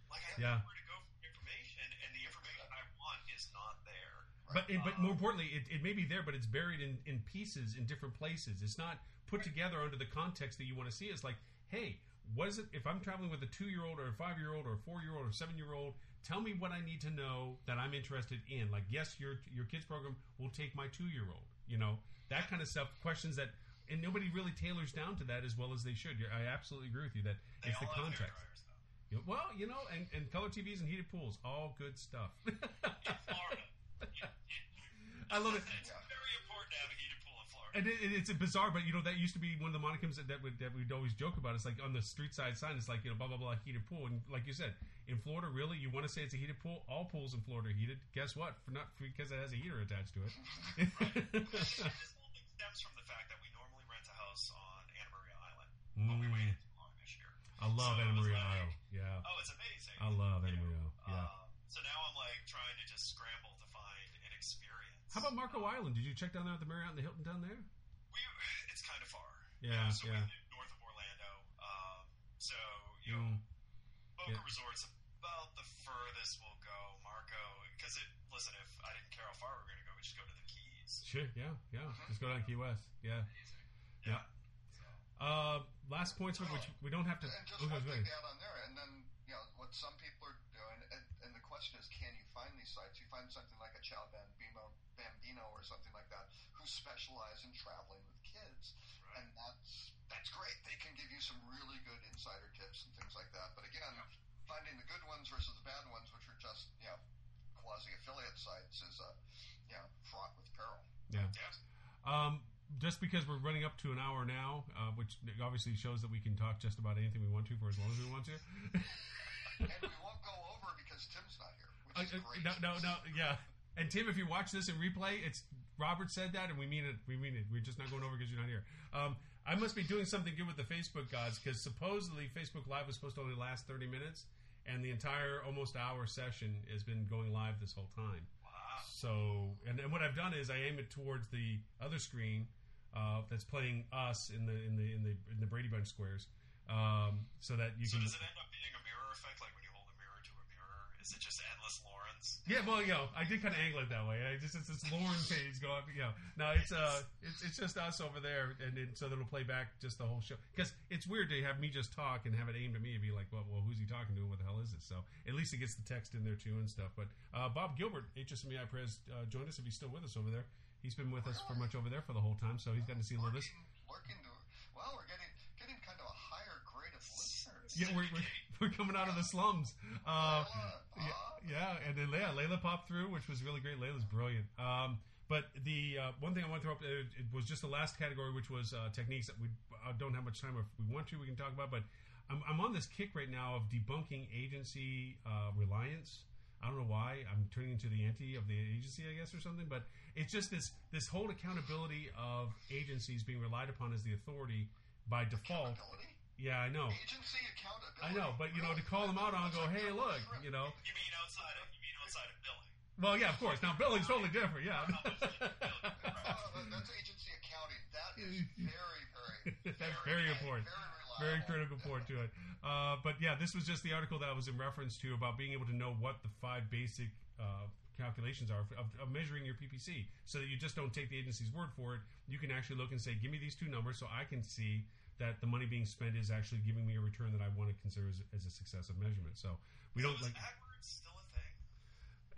Like I Yeah. know where to go for information, and the information I want is not there. But it, but more importantly, it, it may be there, but it's buried in, in pieces in different places. It's not put together under the context that you want to see. It's like, hey, what is it? If I'm traveling with a two year old or a five year old or a four year old or seven year old, tell me what I need to know that I'm interested in. Like, yes, your your kids program will take my two year old. You know that kind of stuff. Questions that. And nobody really tailors down to that as well as they should. You're, I absolutely agree with you that They it's the context. You know, well, you know, and, and color TVs and heated pools, all good stuff. Florida. I love it. It's very important to have a heated pool in Florida. And it, it- it's a bizarre, but you know that used to be one of the monikums that, that, would, that we'd always joke about. It's like on the street side sign, it's like you know blah blah blah heated pool, and like you said, in Florida, really, you want to say it's a heated pool? All pools in Florida are heated. Guess what? For not because it has a heater attached to it. this whole thing stems from the fact that we normally rent a house on Anna Maria Island, but we Mm. waited too long this year. I love So Anna Maria like, Isle. Yeah, Oh, it's amazing. I love Anna Maria. Yeah. um, so now I'm like trying to just scramble to find experience. How about Marco Island? Did you check down there at the Marriott and the Hilton down there? We, it's kind of far. Yeah, So yeah. we live north of Orlando. Um, so you know, Mm. Boca Yeah. Resort's about the furthest we'll go. Marco, because it. Listen, if I didn't care how far we were going to go, we just go to the Keys. Sure. Yeah. Yeah. Just go down to Key West. Yeah. Amazing. Yeah. Uh, last points, which we don't have to. And just okay, one go thing to add on there, and then you know what some people are doing, and, and the question is, can you find these sites? You find something like a Ciao Bambino, Bambino or something like that, who specialize in traveling with kids, Right. and that's that's great. They can give you some really good insider tips and things like that. But again, finding the good ones versus the bad ones, which are just you know quasi affiliate sites, is uh, you know fraught with peril. Yeah. Yeah. Um, just because we're running up to an hour now, uh, which obviously shows that we can talk just about anything we want to for as long as we want to. and we won't go over because Tim's not here. Which uh, great. no, no, no, yeah. And Tim, if you watch this in replay, it's Robert said that, and we mean it. We mean it. We're just not going over because you're not here. Um, I must be doing something good with the Facebook gods because supposedly Facebook Live was supposed to only last 30 minutes, and the entire almost hour session has been going live this whole time. Wow. So, and, and what I've done is I aim it towards the other screen uh, that's playing us in the in the in the in the Brady Bunch squares, um, so that you So can. does it end up being a effect, like when you hold a mirror to a mirror? Is it just endless Lawrence? Yeah, well, you know, I did kind of angle it that way. I just it's this Loren page going, you know. No, it's uh, it's it's just us over there, and then, so it'll play back just the whole show. Because it's weird to have me just talk and have it aimed at me and be like, well, well, who's he talking to? What the hell is this? So at least it gets the text in there too and stuff. But uh, Bob Gilbert, HSMAI Prez, uh, joined us if he's still with us over there. He's been with us for much over there for the whole time, so he's gotten to see a little of this. Lurking, lurking to, well, we're getting getting kind of a higher grade of listeners. Yeah, we're, we're, we're coming out of the slums. Uh, Layla, yeah, uh, yeah, and then yeah, Layla popped through, which was really great. Layla's brilliant. Um, but the uh, one thing I want to throw up uh, it was just the last category, which was uh, techniques that we uh, don't have much time. If we want to, we can talk about. But I'm, I'm on this kick right now of debunking agency uh, reliance. I don't know why I'm turning into the anti of the agency, I guess, or something. But it's just this this whole accountability of agencies being relied upon as the authority by default. accountability? Yeah, I know. Agency accountability. I know, but you know, to call them out on, go, hey, look, you know. You mean outside of you mean outside of billing? Well, yeah, of course. Now billing's totally different. Yeah. Oh, that's agency accounting. That is very, very, That's very important. very Very critical point to it. Uh, but yeah, this was just the article that I was in reference to about being able to know what the five basic uh, calculations are of, of measuring your PPC, so that you just don't take the agency's word for it. You can actually look and say, "Give me these two numbers," so I can see that the money being spent is actually giving me a return that I want to consider as, as a successive measurement. So we don't So like, is AdWords still a thing?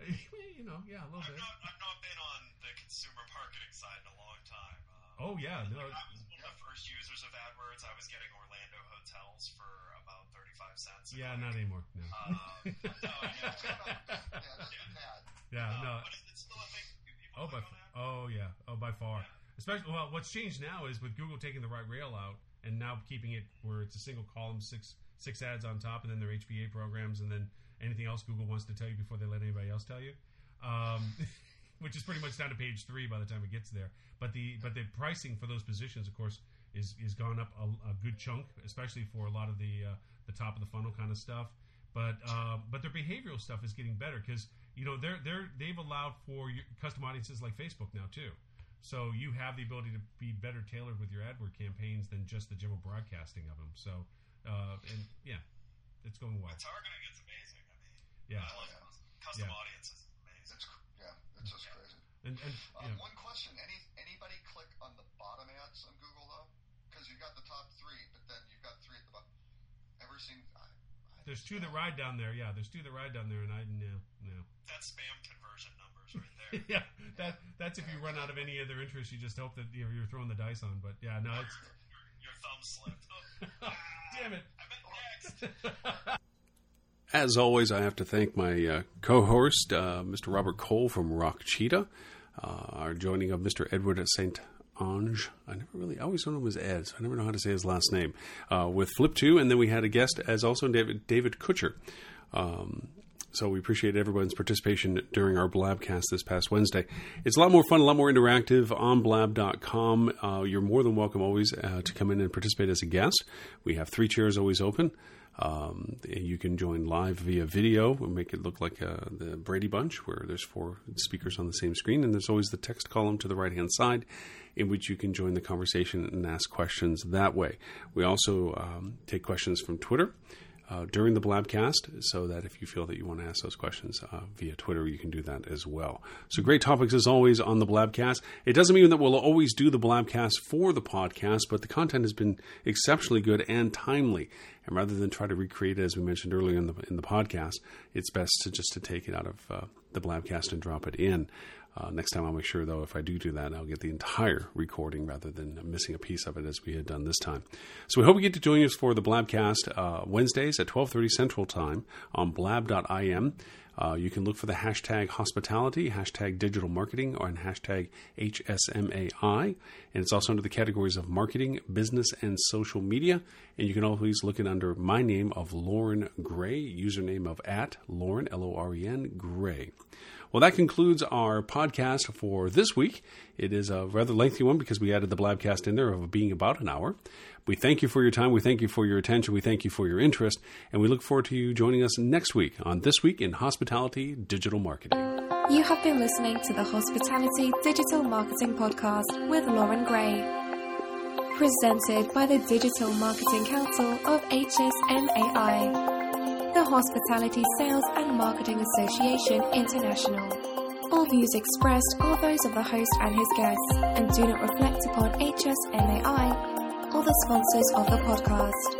you know, yeah, a little I've bit. not I've not been on the consumer marketing side in a long time. Uh, Oh yeah, no, I was one of the first users of AdWords. I was getting Orlando hotels for about thirty-five cents. a yeah, click. not anymore. No. Uh, no, yeah, Yeah, that's yeah, no. But is it still a thing? Oh, by click oh yeah, oh by far. Especially well, what's changed now is with Google taking the right rail out and now keeping it where it's a single column, six six ads on top, and then their HPA programs, and then anything else Google wants to tell you before they let anybody else tell you. Um, which is pretty much down to page three by the time it gets there. But the but the pricing for those positions, of course, is is gone up a, a good chunk, especially for a lot of the uh, the top of the funnel kind of stuff. But uh, but their behavioral stuff is getting better because you know they're they're they've allowed for custom audiences like Facebook now too. So you have the ability to be better tailored with your AdWord campaigns than just the general broadcasting of them. So uh, and yeah, it's going well. Targeting is amazing. I mean, Yeah, I love yeah. custom Yeah. audiences. is Amazing. It's cr- yeah, it's just crazy. and and Um, yeah. One question: Any anybody click on the bottom ads on Google though? Because you've got the top three, but then you've got three at the bottom. Ever seen? I, I there's two that ride down there. Yeah, there's two that ride down there, and I no no. That's spam conversion numbers right there. yeah, that that's if you run out of any other interest, you just hope that you know, you're throwing the dice on. But yeah, no, it's Your thumb slipped. Damn it. I meant next. As always, I have to thank my uh, co-host, uh, Mr. Robert Cole from Rock Cheetah, uh, our joining of Mr. Edward at St. Onge. I never really, I always know him as Ed, so I never know how to say his last name. Uh, with Flip.to, and then we had a guest as also David David Kutcher. Um, so we appreciate everyone's participation during our Blabcast this past Wednesday. It's a lot more fun, a lot more interactive on blab.com. Uh, you're more than welcome always uh, to come in and participate as a guest. We have three chairs always open. Um, you can join live via video. We'll make it look like uh, the Brady Bunch, where there's four speakers on the same screen, and there's always the text column to the right hand side, in which you can join the conversation and ask questions that way. We also um, take questions from Twitter. Uh, during the Blabcast, so that if you feel that you want to ask those questions uh, via Twitter, you can do that as well. So great topics as always on the Blabcast. It doesn't mean that we'll always do the Blabcast for the podcast, but the content has been exceptionally good and timely. And rather than try to recreate it, as we mentioned earlier in the in the podcast, it's best to just to take it out of uh, the Blabcast and drop it in. Uh, next time, I'll make sure, though, if I do do that, I'll get the entire recording rather than missing a piece of it as we had done this time. So we hope you get to join us for the Blabcast uh, Wednesdays at 12.30 Central Time on blab.im. Uh, you can look for the hashtag hospitality, hashtag digital marketing, or hashtag HSMAI. And it's also under the categories of marketing, business, and social media. And you can always look it under my name of Loren Gray, username of at Loren, L O R E N, Gray. Well, that concludes our podcast for this week. It is a rather lengthy one because we added the Blabcast in there of being about an hour. We thank you for your time. We thank you for your attention. We thank you for your interest. And we look forward to you joining us next week on This Week in Hospitality Digital Marketing. You have been listening to the Hospitality Digital Marketing Podcast with Loren Gray. Presented by the Digital Marketing Council of HSMAI the Hospitality Sales and Marketing Association International. All views expressed are those of the host and his guests and do not reflect upon HSMAI or the sponsors of the podcast.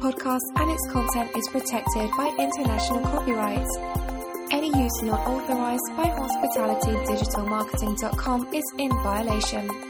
Podcast and its content is protected by international copyrights. Any use not authorized by hospitalitydigitalmarketing.com is in violation.